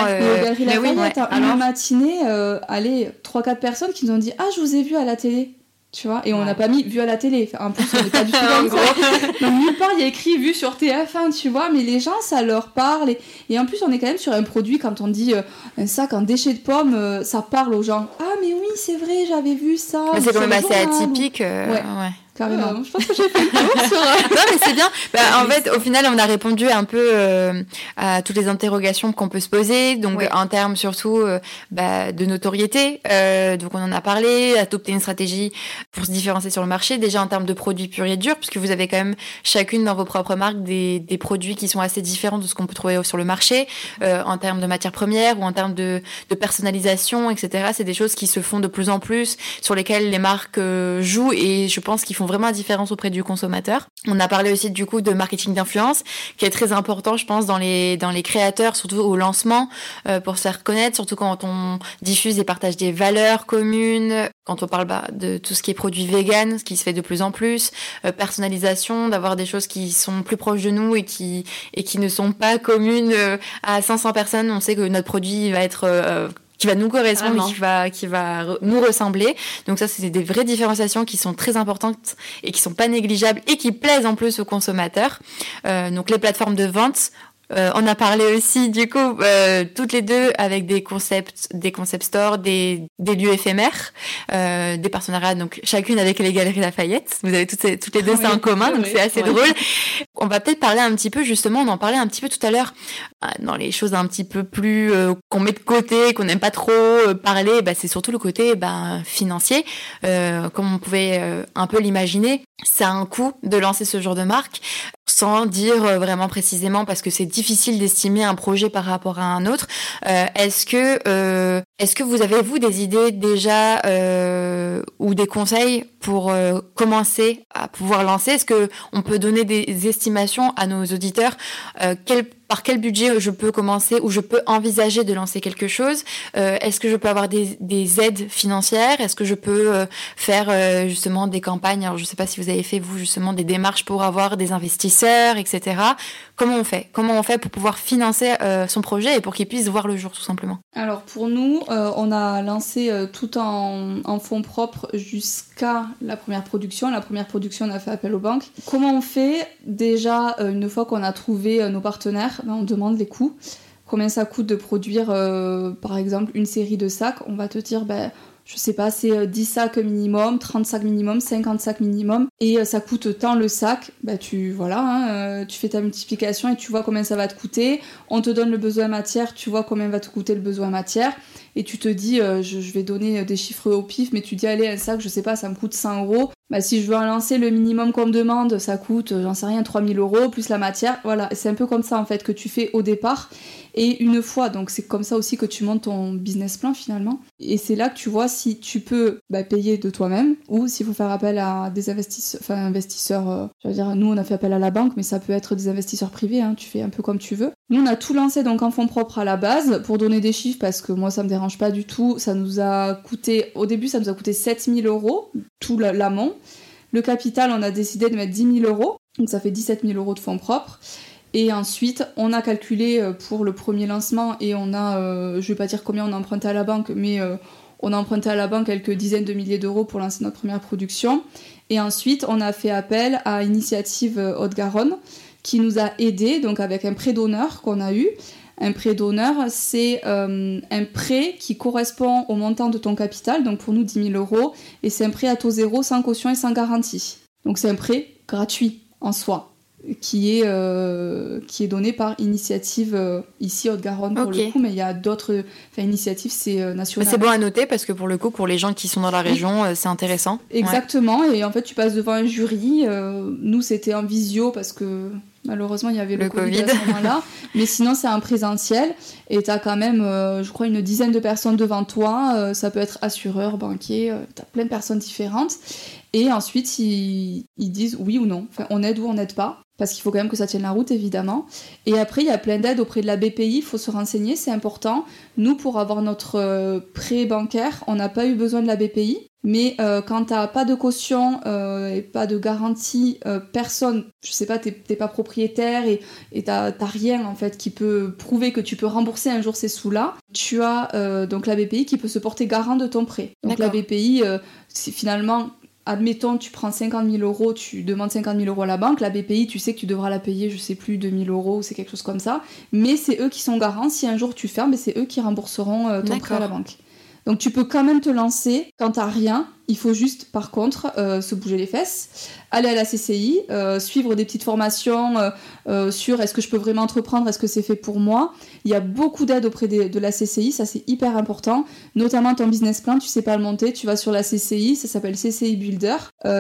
mais oui, une matinée, allez, 3-4 personnes qui nous ont dit Ah, je vous ai vu à la télé tu vois et on n'a pas mis vu à la télé. En plus on n'est pas du tout ça donc nulle part il y a écrit vu sur TF1 tu vois mais les gens ça leur parle. Et, en plus on est quand même sur un produit quand on dit euh, un sac en déchet de pommes euh, ça parle aux gens. Ah mais oui c'est vrai j'avais vu ça. C'est quand même assez atypique euh, ouais. Carrément. je pense que j'ai fait le tour sur. non, mais c'est bien. Bah, en fait, au final, on a répondu un peu euh, à toutes les interrogations qu'on peut se poser. Donc, en termes surtout euh, bah, de notoriété. Euh, donc, on en a parlé. Adopter une stratégie pour se différencier sur le marché. Déjà en termes de produits purs et durs, puisque vous avez quand même chacune dans vos propres marques des, des produits qui sont assez différents de ce qu'on peut trouver sur le marché, en termes de matières premières ou en termes de, de personnalisation, etc. C'est des choses qui se font de plus en plus, sur lesquelles les marques jouent et je pense qu'ils font vraiment la différence auprès du consommateur. On a parlé aussi du coup de marketing d'influence, qui est très important, je pense, dans les dans les créateurs, surtout au lancement, euh, pour se faire connaître, surtout quand on diffuse et partage des valeurs communes, quand on parle bah, de tout ce qui est produit vegan, ce qui se fait de plus en plus, euh, personnalisation, d'avoir des choses qui sont plus proches de nous et qui et qui ne sont pas communes euh, à 500 personnes. On sait que notre produit va être qui va nous correspondre, qui va, qui va nous ressembler. Donc ça, c'est des vraies différenciations qui sont très importantes et qui sont pas négligeables et qui plaisent en plus aux consommateurs. Euh, donc les plateformes de vente, euh, on a parlé aussi du coup euh, toutes les deux avec des concepts, des concept stores, des, des lieux éphémères, euh, des partenariats donc chacune avec les galeries Lafayette. Vous avez toutes, ces, toutes les deux ça en commun, donc c'est assez drôle. On va peut-être parler un petit peu justement, on en parlait un petit peu tout à l'heure euh, dans les choses un petit peu plus euh, qu'on met de côté, qu'on n'aime pas trop parler. Bah, c'est surtout le côté bah, financier, comme on pouvait un peu l'imaginer. Ça a un coût de lancer ce genre de marque sans dire euh, vraiment précisément parce que c'est difficile d'estimer un projet par rapport à un autre. Euh, est-ce que euh, est-ce que vous avez vous des idées déjà ou des conseils pour commencer à pouvoir lancer? Est-ce que on peut donner des estimations à nos auditeurs par quel budget je peux commencer ou je peux envisager de lancer quelque chose. Est-ce que je peux avoir des, des aides financières? Est-ce que je peux faire justement des campagnes? Alors je ne sais pas si vous avez fait vous justement des démarches pour avoir des investisseurs, etc. Comment on fait Comment on fait pour pouvoir financer son projet et pour qu'il puisse voir le jour tout simplement Alors pour nous, on a lancé tout en, fonds propres jusqu'à la première production. La première production, on a fait appel aux banques. Comment on fait? Déjà, euh, une fois qu'on a trouvé euh, nos partenaires, ben, on demande les coûts. Combien ça coûte de produire, euh, par exemple, une série de sacs? On va te dire, ben, je sais pas, c'est 10 sacs minimum, 30 sacs minimum, 50 sacs minimum, et ça coûte tant le sac, bah tu voilà, hein, tu fais ta multiplication et tu vois combien ça va te coûter. On te donne le besoin matière, tu vois combien va te coûter le besoin matière, et tu te dis, je, vais donner des chiffres au pif, mais tu dis, allez, un sac, je sais pas, ça me coûte 100 euros, bah, si je veux en lancer le minimum qu'on me demande, ça coûte, j'en sais rien, 3000 euros, plus la matière. Voilà, c'est un peu comme ça en fait que tu fais au départ. Et une fois, donc c'est comme ça aussi que tu montes ton business plan finalement. Et c'est là que tu vois si tu peux bah, payer de toi-même ou s'il faut faire appel à des investisseurs, enfin investisseurs, euh, je veux dire, nous on a fait appel à la banque, mais ça peut être des investisseurs privés, hein, tu fais un peu comme tu veux. Nous on a tout lancé donc en fonds propres à la base pour donner des chiffres parce que moi ça me dérange pas du tout. Ça nous a coûté, au début ça nous a coûté 7000 euros, tout l'amont. Le capital, on a décidé de mettre 10 000 euros, donc ça fait 17 000 euros de fonds propres. Et ensuite, on a calculé euh, pour le premier lancement et on a, euh, je vais pas dire combien on a emprunté à la banque, mais euh, on a emprunté à la banque quelques dizaines de milliers d'euros pour lancer notre première production. Et ensuite, on a fait appel à Initiative Haute-Garonne qui nous a aidés, donc avec un prêt d'honneur qu'on a eu. Un prêt d'honneur, c'est un prêt qui correspond au montant de ton capital, donc pour nous 10 000 euros, et c'est un prêt à taux zéro, sans caution et sans garantie. Donc c'est un prêt gratuit en soi qui est, euh, qui est donné par initiative euh, ici Haute-Garonne pour le coup, mais il y a d'autres initiatives, c'est euh, national. C'est bon à noter parce que pour le coup, pour les gens qui sont dans la région, c'est intéressant. Exactement, et en fait, tu passes devant un jury. nous, c'était en visio parce que malheureusement, il y avait le, Covid, à ce moment-là. mais sinon, c'est en présentiel et tu as quand même, je crois, une dizaine de personnes devant toi. ça peut être assureur, banquier, tu as plein de personnes différentes. Et ensuite, ils, ils disent oui ou non. Enfin, on aide ou on n'aide pas parce qu'il faut quand même que ça tienne la route, évidemment. Et après, il y a plein d'aides auprès de la BPI, il faut se renseigner, c'est important. Nous, pour avoir notre euh, prêt bancaire, on n'a pas eu besoin de la BPI. Mais euh, quand t'as pas de caution euh, et pas de garantie, personne, je sais pas, t'es pas propriétaire et t'as rien en fait qui peut prouver que tu peux rembourser un jour ces sous-là, tu as donc la BPI qui peut se porter garant de ton prêt. Donc la BPI, c'est finalement admettons, tu prends 50 000 euros, tu demandes 50 000 euros à la banque, la BPI, tu sais que tu devras la payer, je sais plus, 2 000 euros ou c'est quelque chose comme ça. Mais c'est eux qui sont garants. Si un jour tu fermes, c'est eux qui rembourseront euh, ton prêt à la banque. Donc tu peux quand même te lancer quand t'as rien il faut juste, par contre, euh, se bouger les fesses, aller à la CCI, euh, suivre des petites formations euh, sur est-ce que je peux vraiment entreprendre, est-ce que c'est fait pour moi. Il y a beaucoup d'aide auprès de la CCI, ça c'est hyper important. Notamment ton business plan, tu sais pas le monter, tu vas sur la CCI, ça s'appelle CCI Builder.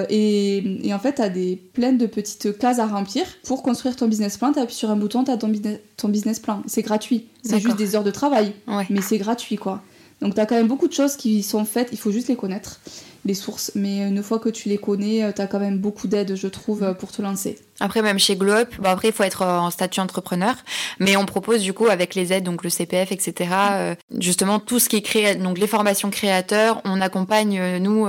Et, en fait, tu as des, plein de petites cases à remplir. Pour construire ton business plan, tu appuies sur un bouton, tu as ton, ton business plan. C'est gratuit. C'est juste des heures de travail. Mais c'est gratuit, quoi. Donc tu as quand même beaucoup de choses qui sont faites, il faut juste les connaître les sources. Mais une fois que tu les connais, euh, tu as quand même beaucoup d'aide, je trouve, euh, pour te lancer. Après, même chez Glow Up, bah, après, il faut être en statut entrepreneur. Mais on propose, du coup, avec les aides, donc le CPF, etc., euh, justement, tout ce qui est créé, donc les formations créateurs, on accompagne, nous,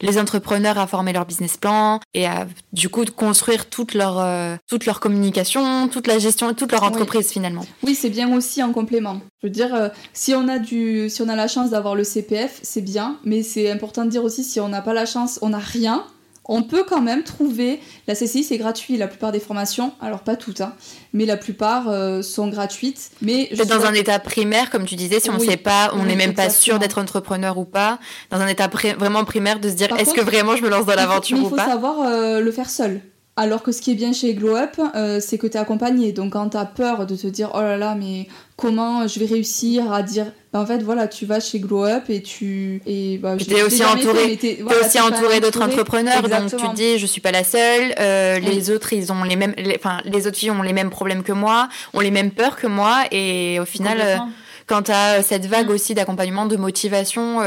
les entrepreneurs à former leur business plan et à, du coup, construire toute leur, toute leur communication, toute la gestion, toute leur entreprise, finalement. Oui, c'est bien aussi en complément. Je veux dire, si on a du, si on a la chance d'avoir le CPF, c'est bien, mais c'est important de dire aussi si on n'a pas la chance, on n'a rien, on peut quand même trouver. La CCI, c'est gratuit, la plupart des formations, alors pas toutes, hein, mais la plupart euh, sont gratuites. Mais je dans un état primaire, comme tu disais, si on ne sait pas, on n'est même pas sûr d'être entrepreneur ou pas, dans un état vraiment primaire, de se dire est-ce que vraiment je me lance dans l'aventure ou pas Il faut savoir euh, le faire seul. Alors que ce qui est bien chez Glow Up, euh, c'est que tu es accompagné. Donc quand tu as peur de te dire oh là là, mais comment je vais réussir à dire bah, en fait voilà, tu vas chez Glow Up et tu et bah, es aussi entouré aussi entouré d'autres entrepreneurs donc tu te dis je suis pas la seule, euh, les autres ils ont les mêmes enfin les, autres filles ont les mêmes problèmes que moi, ont les mêmes peurs que moi et au final quand tu as cette vague aussi d'accompagnement, de motivation,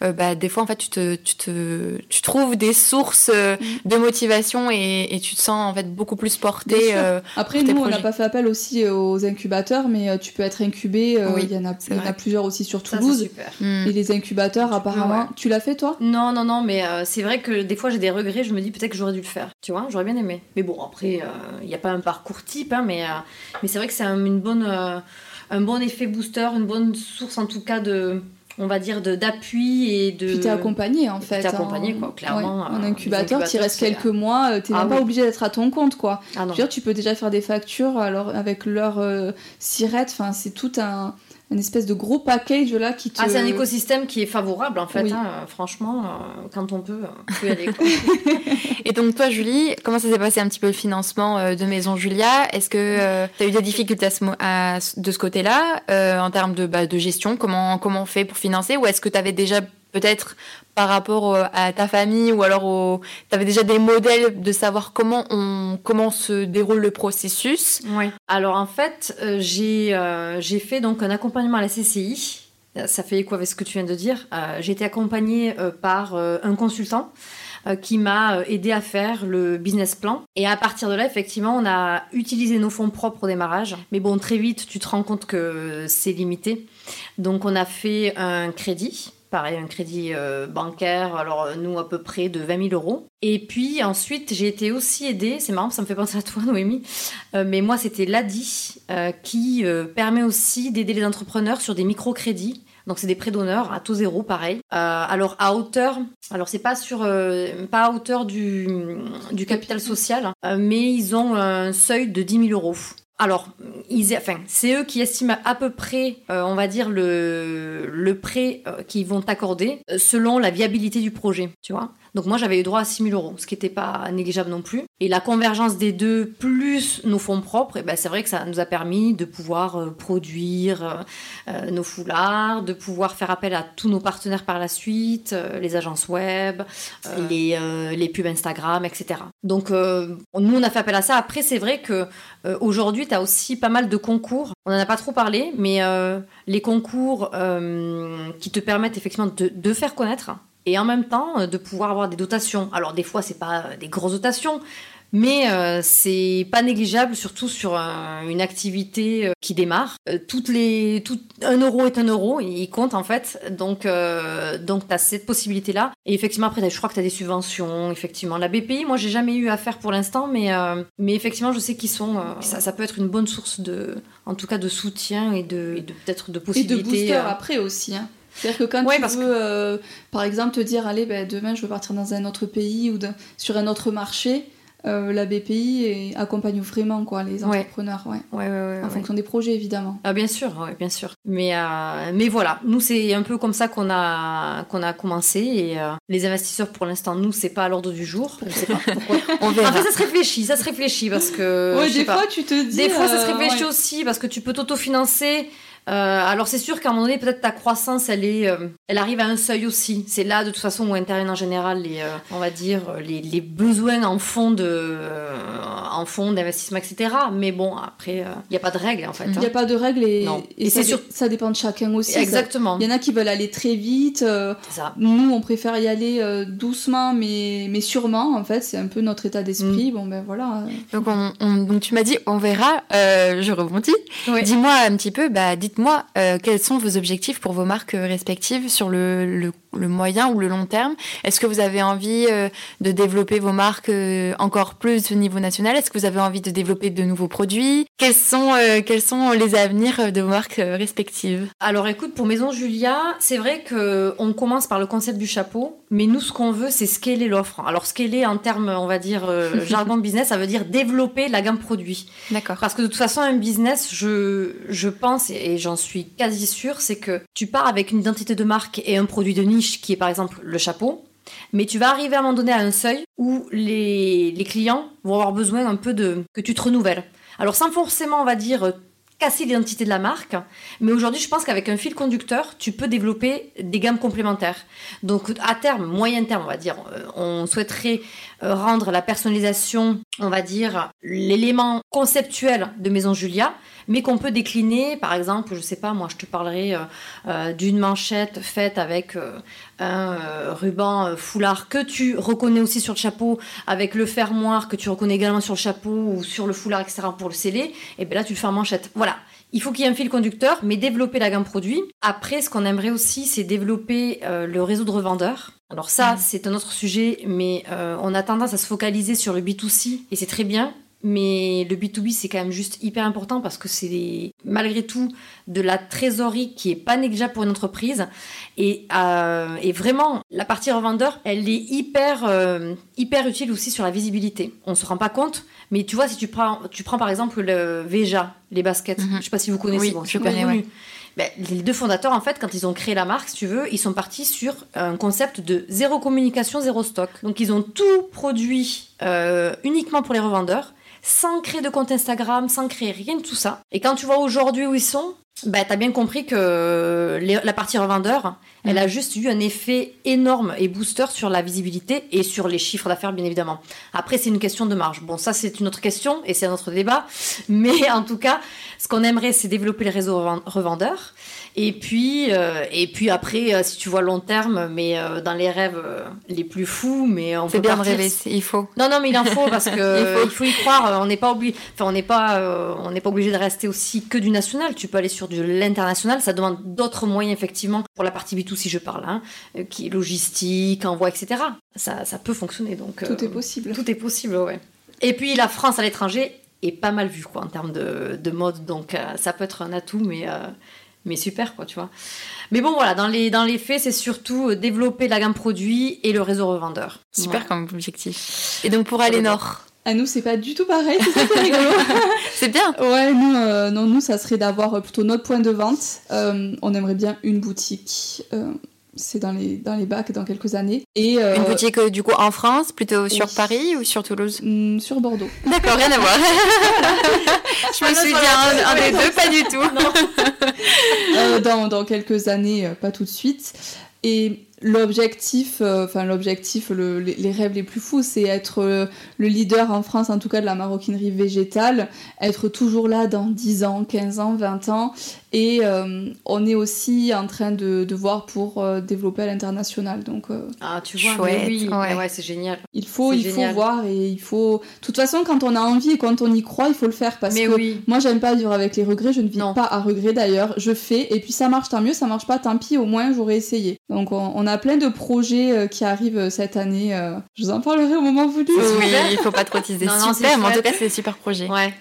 bah, des fois, en fait, tu te, tu te, tu trouves des sources de motivation et, et, tu te sens en fait beaucoup plus porté. Après, nous, on n'a pas fait appel aussi aux incubateurs, mais tu peux être incubé. il y en a, il y en a plusieurs aussi sur Toulouse. super. Et les incubateurs, apparemment, tu l'as fait toi? Non, non, non, mais c'est vrai que des fois j'ai des regrets. Je me dis peut-être que j'aurais dû le faire. Tu vois, j'aurais bien aimé. Mais bon, après, il n'y a pas un parcours type, hein, mais, mais c'est vrai que c'est une bonne un bon effet booster, une bonne source en tout cas de on va dire d'appui et de puis t'es accompagné en fait t'es accompagné quoi clairement en incubateur tu restes quelques mois euh, t'es ah même pas obligé d'être à ton compte quoi. Ah, je veux dire, tu peux déjà faire des factures alors avec leur euh, sirette enfin c'est tout un une espèce de gros package là qui te... Ah, c'est un écosystème qui est favorable en fait. Hein. franchement, euh, quand on peut, on peut y aller. et donc toi, Julie, comment ça s'est passé un petit peu le financement euh, de Maison Julia? Est-ce que euh, tu as eu des difficultés à de ce côté-là en termes de, bah, de gestion? Comment, comment on fait pour financer? Ou est-ce que tu avais déjà peut-être par rapport à ta famille ou alors tu avais déjà des modèles de savoir comment on comment se déroule le processus Oui. Alors en fait, euh, j'ai euh, j'ai fait donc un accompagnement à la CCI. Ça fait écho avec ce que tu viens de dire. Euh, j'ai été accompagnée par un consultant qui m'a aidé à faire le business plan. Et à partir de là, effectivement, on a utilisé nos fonds propres au démarrage. Mais bon, très vite, tu te rends compte que c'est limité. Donc, on a fait un crédit pareil, un crédit euh, bancaire, alors euh, nous à peu près de 20 000 euros. Et puis ensuite, j'ai été aussi aidée, c'est marrant, ça me fait penser à toi Noémie, euh, mais moi c'était l'ADI qui permet aussi d'aider les entrepreneurs sur des microcrédits. Donc c'est des prêts d'honneur à taux zéro, pareil. alors à hauteur, alors c'est pas sur, pas à hauteur du, du capital social, mais ils ont un seuil de 10 000 euros. Alors, enfin, c'est eux qui estiment à peu près, euh, on va dire, le, prêt euh, qu'ils vont t'accorder euh, selon la viabilité du projet, tu vois. Donc moi, j'avais eu droit à 6 000 euros, ce qui n'était pas négligeable non plus. Et la convergence des deux, plus nos fonds propres, eh ben, c'est vrai que ça nous a permis de pouvoir produire nos foulards, de pouvoir faire appel à tous nos partenaires par la suite, les agences web, les, les pubs Instagram, etc. Donc nous, on a fait appel à ça. Après, c'est vrai que aujourd'hui, tu as aussi pas mal de concours. On n'en a pas trop parlé, mais euh, les concours euh, qui te permettent effectivement de, faire connaître et en même temps euh, de pouvoir avoir des dotations. Alors des fois, c'est pas des grosses dotations, mais euh, c'est pas négligeable, surtout sur une activité euh, qui démarre. Euh, toutes les, tout, un euro est un euro, il compte en fait. Donc, donc tu as cette possibilité-là. Et effectivement, après, je crois que tu as des subventions, effectivement. La BPI, moi, j'ai jamais eu affaire pour l'instant, mais, mais effectivement, je sais qu'ils sont. Ça, ça, peut être une bonne source de, en tout cas, de soutien et de, peut-être de possibilités. Et de booster après aussi. Hein. C'est-à-dire que quand tu veux, par exemple, te dire, allez, ben, demain, je veux partir dans un autre pays ou sur un autre marché, euh, la BPI accompagne vraiment quoi, les entrepreneurs ouais. en fonction des projets évidemment. Ah, bien sûr, bien sûr. Mais, euh, mais voilà, nous c'est un peu comme ça qu'on a, qu'on a commencé et euh, les investisseurs pour l'instant, nous c'est pas à l'ordre du jour. On sait pas pourquoi. On verra. ça se réfléchit, ça se réfléchit parce que. des fois tu te dis. Des fois ça se réfléchit aussi parce que tu peux t'autofinancer. Euh, alors c'est sûr qu'à un moment donné, peut-être ta croissance, elle est, euh, elle arrive à un seuil aussi. C'est là de toute façon où interviennent en général les, euh, on va dire, les, besoins en fonds de, en fonds d'investissement, etc. Mais bon, après, il n'y a pas de règles en fait. Il n'y a hein. pas de règles et, et, c'est sûr, ça dépend de chacun aussi. Exactement. Il y en a qui veulent aller très vite. Ça. Nous, on préfère y aller doucement, mais mais sûrement. En fait, c'est un peu notre état d'esprit. Mm. Bon ben voilà. Donc, on, donc tu m'as dit, on verra. je rebondis. Dis-moi un petit peu, bah dites moi euh, quels sont vos objectifs pour vos marques euh, respectives sur le, le, moyen ou le long terme Est-ce que vous avez envie euh, de développer vos marques encore plus au niveau national? Est-ce que vous avez envie de développer de nouveaux produits? Quels sont, quels sont les avenirs de vos marques respectives? Alors écoute, pour Maison Julia, c'est vrai qu'on commence par le concept du chapeau, mais nous ce qu'on veut c'est scaler l'offre. Alors scaler en termes, on va dire, jargon business, ça veut dire développer la gamme produit. D'accord. Parce que de toute façon, un business, je, je pense, et j'en suis quasi sûre, c'est que tu pars avec une identité de marque et un produit de niche qui est par exemple le chapeau, mais tu vas arriver à un moment donné à un seuil où les, les clients vont avoir besoin un peu de que tu te renouvelles. Alors sans forcément, on va dire, casser l'identité de la marque. Mais aujourd'hui, je pense qu'avec un fil conducteur, tu peux développer des gammes complémentaires. Donc, à terme, moyen terme, on va dire, euh, on souhaiterait euh, rendre la personnalisation, on va dire, l'élément conceptuel de Maison Julia, mais qu'on peut décliner, par exemple, je sais pas, moi, je te parlerai euh, d'une manchette faite avec un ruban foulard que tu reconnais aussi sur le chapeau, avec le fermoir que tu reconnais également sur le chapeau ou sur le foulard, etc. pour le sceller. Et bien là, tu le fais en manchette. Voilà. Il faut qu'il y ait un fil conducteur, mais développer la gamme produit. Après, ce qu'on aimerait aussi, c'est développer euh, le réseau de revendeurs. Alors ça, c'est un autre sujet, mais euh, on a tendance à se focaliser sur le B2C, et c'est très bien. Mais le B2B, c'est quand même juste hyper important parce que c'est malgré tout de la trésorerie qui est pas négligeable pour une entreprise. Et, euh, et vraiment, la partie revendeur, elle est hyper, euh, hyper utile aussi sur la visibilité. On se rend pas compte, mais tu vois, si tu prends, tu prends par exemple le Veja, les baskets, Mhm. je sais pas si vous connaissez, Oui, bon, je connais, ouais. Ben, les deux fondateurs, en fait, quand ils ont créé la marque, si tu veux, ils sont partis sur un concept de zéro communication, zéro stock. Donc, ils ont tout produit euh, uniquement pour les revendeurs, sans créer de compte Instagram, sans créer rien de tout ça. Et quand tu vois aujourd'hui où ils sont, ben, t'as bien compris que les- la partie revendeur, elle a juste eu un effet énorme et booster sur la visibilité et sur les chiffres d'affaires, bien évidemment. Après, c'est une question de marge. Bon, ça, c'est une autre question et c'est un autre débat. Mais en tout cas, ce qu'on aimerait, c'est développer les réseaux reven- revendeurs. Et puis, euh, et puis après, euh, si tu vois long terme, mais euh, dans les rêves euh, les plus fous, mais on peut bien partir- rêver, il faut. non, non, mais il en faut parce que Il faut. il faut y croire. euh, On n'est pas obligé, enfin, on n'est pas, euh, on n'est pas obligé de rester aussi que du national. Tu peux aller sur de l'international. Ça demande d'autres moyens effectivement pour la partie B2 si je parle, hein, euh, qui est logistique, envoi, etc. Ça, ça peut fonctionner. Donc Tout euh, est possible. Tout est possible, ouais. Et puis la France à l'étranger est pas mal vue quoi en termes de, de mode. Donc euh, ça peut être un atout, mais euh, mais super quoi, tu vois. Mais bon voilà, dans les dans les faits, c'est surtout euh, développer la gamme produit et le réseau revendeur. Super comme objectif. Et donc pour le Alénor, À nous, c'est pas du tout pareil, c'est rigolo. c'est bien. Ouais, nous, euh, non, nous, ça serait d'avoir euh, plutôt notre point de vente. Euh, on aimerait bien une boutique. euh, c'est dans les, dans les bacs dans quelques années. Et, Une boutique du coup en France, plutôt sur oui. Paris ou sur Toulouse? Mm, sur Bordeaux. D'accord, rien à voir. Je me suis dit un, un des deux, pas du tout. Dans, dans quelques années, pas tout de suite. Et l'objectif, euh, enfin l'objectif, le- les, les rêves les plus fous, c'est être euh, le leader en France, en tout cas de la maroquinerie végétale, être toujours là dans 10 ans, 15 ans, 20 ans. Et euh, on est aussi en train de, de voir pour euh, développer à l'international. Donc euh, Ah, tu vois, Chouette, mais oui, ouais. mais ouais, c'est génial. il faut, il faut voir et il faut. De toute façon, quand on a envie et quand on y croit, il faut le faire parce mais que oui. moi, j'aime pas vivre avec les regrets, je ne vis Non. pas à regret d'ailleurs. Je fais, et puis ça marche, tant mieux, ça marche pas, tant pis, au moins j'aurais essayé. Donc on, on a plein de projets euh, qui arrivent cette année. euh, je vous en parlerai au moment voulu. Oui, il faut pas trop teaser. Non, non, super, mais en tout cas, c'est des super projets. Ouais.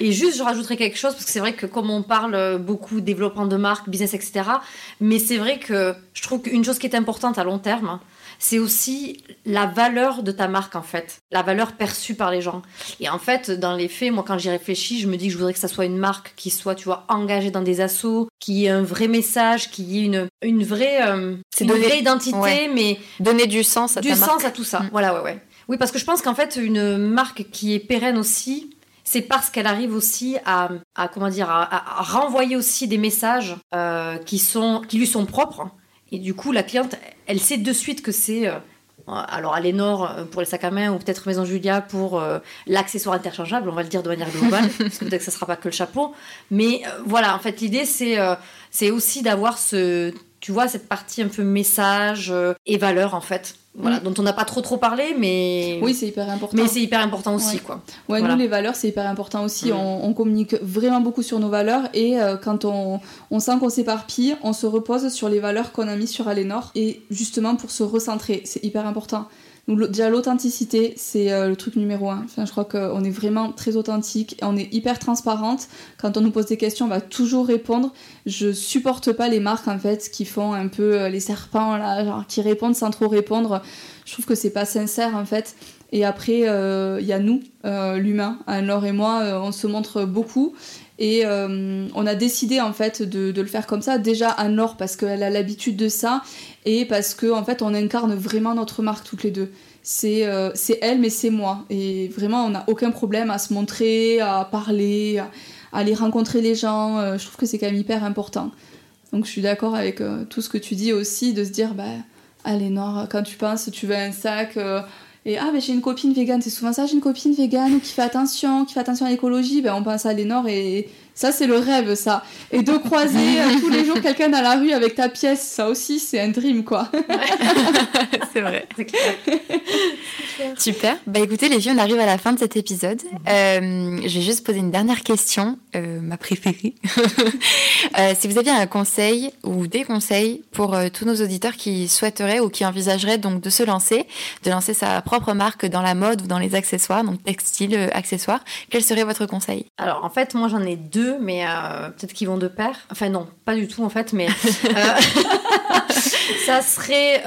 Et juste, je rajouterais quelque chose, parce que c'est vrai que comme on parle euh, beaucoup développement de marque, business, etc., mais c'est vrai que je trouve qu'une chose qui est importante à long terme, c'est aussi la valeur de ta marque, en fait. La valeur perçue par les gens. Et en fait, dans les faits, moi, quand j'y réfléchis, je me dis que je voudrais que ça soit une marque qui soit, tu vois, engagée dans des assos, qui ait un vrai message, qui ait une, une vraie, euh, une donner- vraie identité, ouais. mais Donner du sens à du ta marque. sens à tout ça. Mm. Voilà, ouais, ouais. Oui, parce que je pense qu'en fait, une marque qui est pérenne aussi, c'est parce qu'elle arrive aussi à, à comment dire, à, renvoyer aussi des messages euh, qui sont, qui lui sont propres. Et du coup, la cliente, elle sait de suite que c'est euh, alors Alénor euh, pour les sacs à main ou peut-être Maison Julia pour euh, l'accessoire interchangeable, on va le dire de manière globale, parce que peut-être que ça sera pas que le chapeau. Mais euh, voilà, en fait, l'idée c'est euh, c'est aussi d'avoir ce, tu vois, cette partie un peu message et valeur en fait, voilà, Mm. dont on n'a pas trop trop parlé, mais Oui, c'est hyper important. mais c'est hyper important aussi Ouais. quoi. Ouais, Voilà. nous, les valeurs, c'est hyper important aussi. Mm. On, on communique vraiment beaucoup sur nos valeurs et euh, quand on, on sent qu'on s'éparpille, on se repose sur les valeurs qu'on a mises sur Alénor et justement pour se recentrer, c'est hyper important. Déjà, l'authenticité, c'est euh, le truc numéro un. Je crois qu'on est vraiment très authentique on est hyper transparente. Quand on nous pose des questions, on va toujours répondre. Je supporte pas les marques en fait qui font un peu euh, les serpents là, qui répondent sans trop répondre. Je trouve que c'est pas sincère en fait. Et après, euh, il y a nous, l'humain. Anne-Laure et moi, on se montre beaucoup. Et euh, on a décidé en fait de, le faire comme ça. Déjà Anne-Laure parce qu'elle a l'habitude de ça et parce que en fait on incarne vraiment notre marque toutes les deux. C'est euh, elle mais c'est moi. Et vraiment on n'a aucun problème à se montrer, à parler, à, aller rencontrer les gens. je trouve que c'est quand même hyper important. Donc je suis d'accord avec tout ce que tu dis aussi, de se dire, bah, allez Nord, quand tu penses, tu veux un sac et ah, ben j'ai une copine végane, c'est souvent ça, j'ai une copine végane qui fait attention, qui fait attention à l'écologie, ben on pense à Lénore et ça c'est le rêve ça. Et de croiser euh, tous les jours quelqu'un dans la rue avec ta pièce, ça aussi c'est un dream quoi. c'est vrai, c'est clair. Super. Bah écoutez les filles, on arrive à la fin de cet épisode. Euh, je vais juste poser une dernière question, euh, ma préférée. si vous aviez un conseil ou des conseils pour tous nos auditeurs qui souhaiteraient ou qui envisageraient donc de se lancer, de lancer sa propre marque dans la mode ou dans les accessoires, donc textile, euh, accessoires. Quel serait votre conseil? Alors en fait, moi j'en ai deux, mais euh, peut-être qu'ils vont de pair. Enfin non, pas du tout en fait, mais euh, ça serait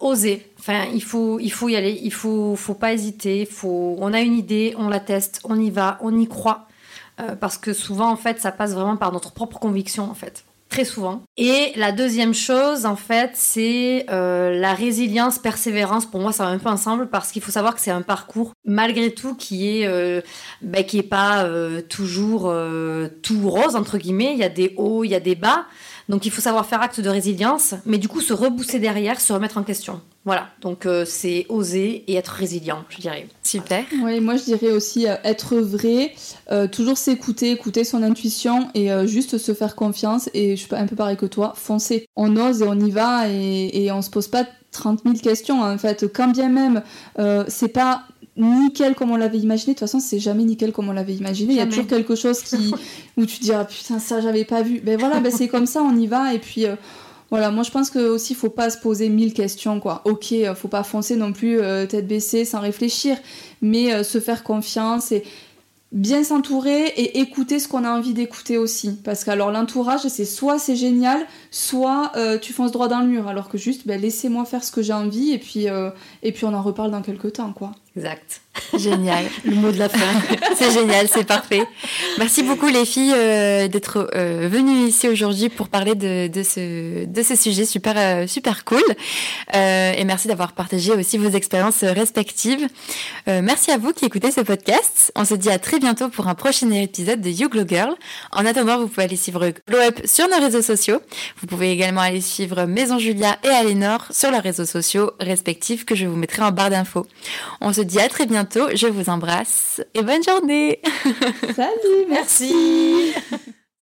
oser. Enfin, il faut, il faut y aller, il faut, faut pas hésiter. Faut, on a une idée, on la teste, on y va, on y croit, parce que souvent en fait, ça passe vraiment par notre propre conviction en fait très souvent. Et la deuxième chose, en fait, c'est euh, la résilience, persévérance. Pour moi, ça va un peu ensemble parce qu'il faut savoir que c'est un parcours, malgré tout, qui est, euh, bah, qui est pas euh, toujours tout rose entre guillemets. Il y a des hauts, il y a des bas. Donc il faut savoir faire acte de résilience, mais du coup se rebousser derrière, se remettre en question. Voilà, donc euh, c'est oser et être résilient, je dirais. Super. Oui, moi je dirais aussi euh, être vrai, euh, toujours s'écouter, écouter son intuition et juste se faire confiance. Et je suis un peu pareil que toi, foncer. On ose et on y va et, et on se pose pas 30 000 questions en fait. Quand bien même c'est pas nickel comme on l'avait imaginé. De toute façon, c'est jamais nickel comme on l'avait imaginé. Il y a toujours quelque chose qui où tu te dis ah putain ça j'avais pas vu. Ben voilà, ben c'est comme ça, on y va et puis euh, voilà. Moi je pense que aussi faut pas se poser mille questions quoi. Ok, euh, faut pas foncer non plus euh, tête baissée sans réfléchir, mais se faire confiance et bien s'entourer et écouter ce qu'on a envie d'écouter aussi. Parce que alors l'entourage, c'est soit c'est génial, soit tu fonces droit dans le mur. Alors que juste, ben, laissez-moi faire ce que j'ai envie et puis, et puis on en reparle dans quelques temps, quoi. Exact. Génial. Le mot de la fin. c'est génial, c'est parfait. Merci beaucoup les filles euh, d'être euh, venues ici aujourd'hui pour parler de, de, ce, de ce sujet super, euh, super cool. et merci d'avoir partagé aussi vos expériences respectives. merci à vous qui écoutez ce podcast. On se dit à très bientôt pour un prochain épisode de You Glow Girl. En attendant, vous pouvez aller suivre Glow Up sur nos réseaux sociaux. Vous pouvez également aller suivre Maison Julia et Alénor sur leurs réseaux sociaux respectifs que je vous mettrai en barre d'infos. On se dit à très bientôt. Je vous embrasse et bonne journée. Salut, merci.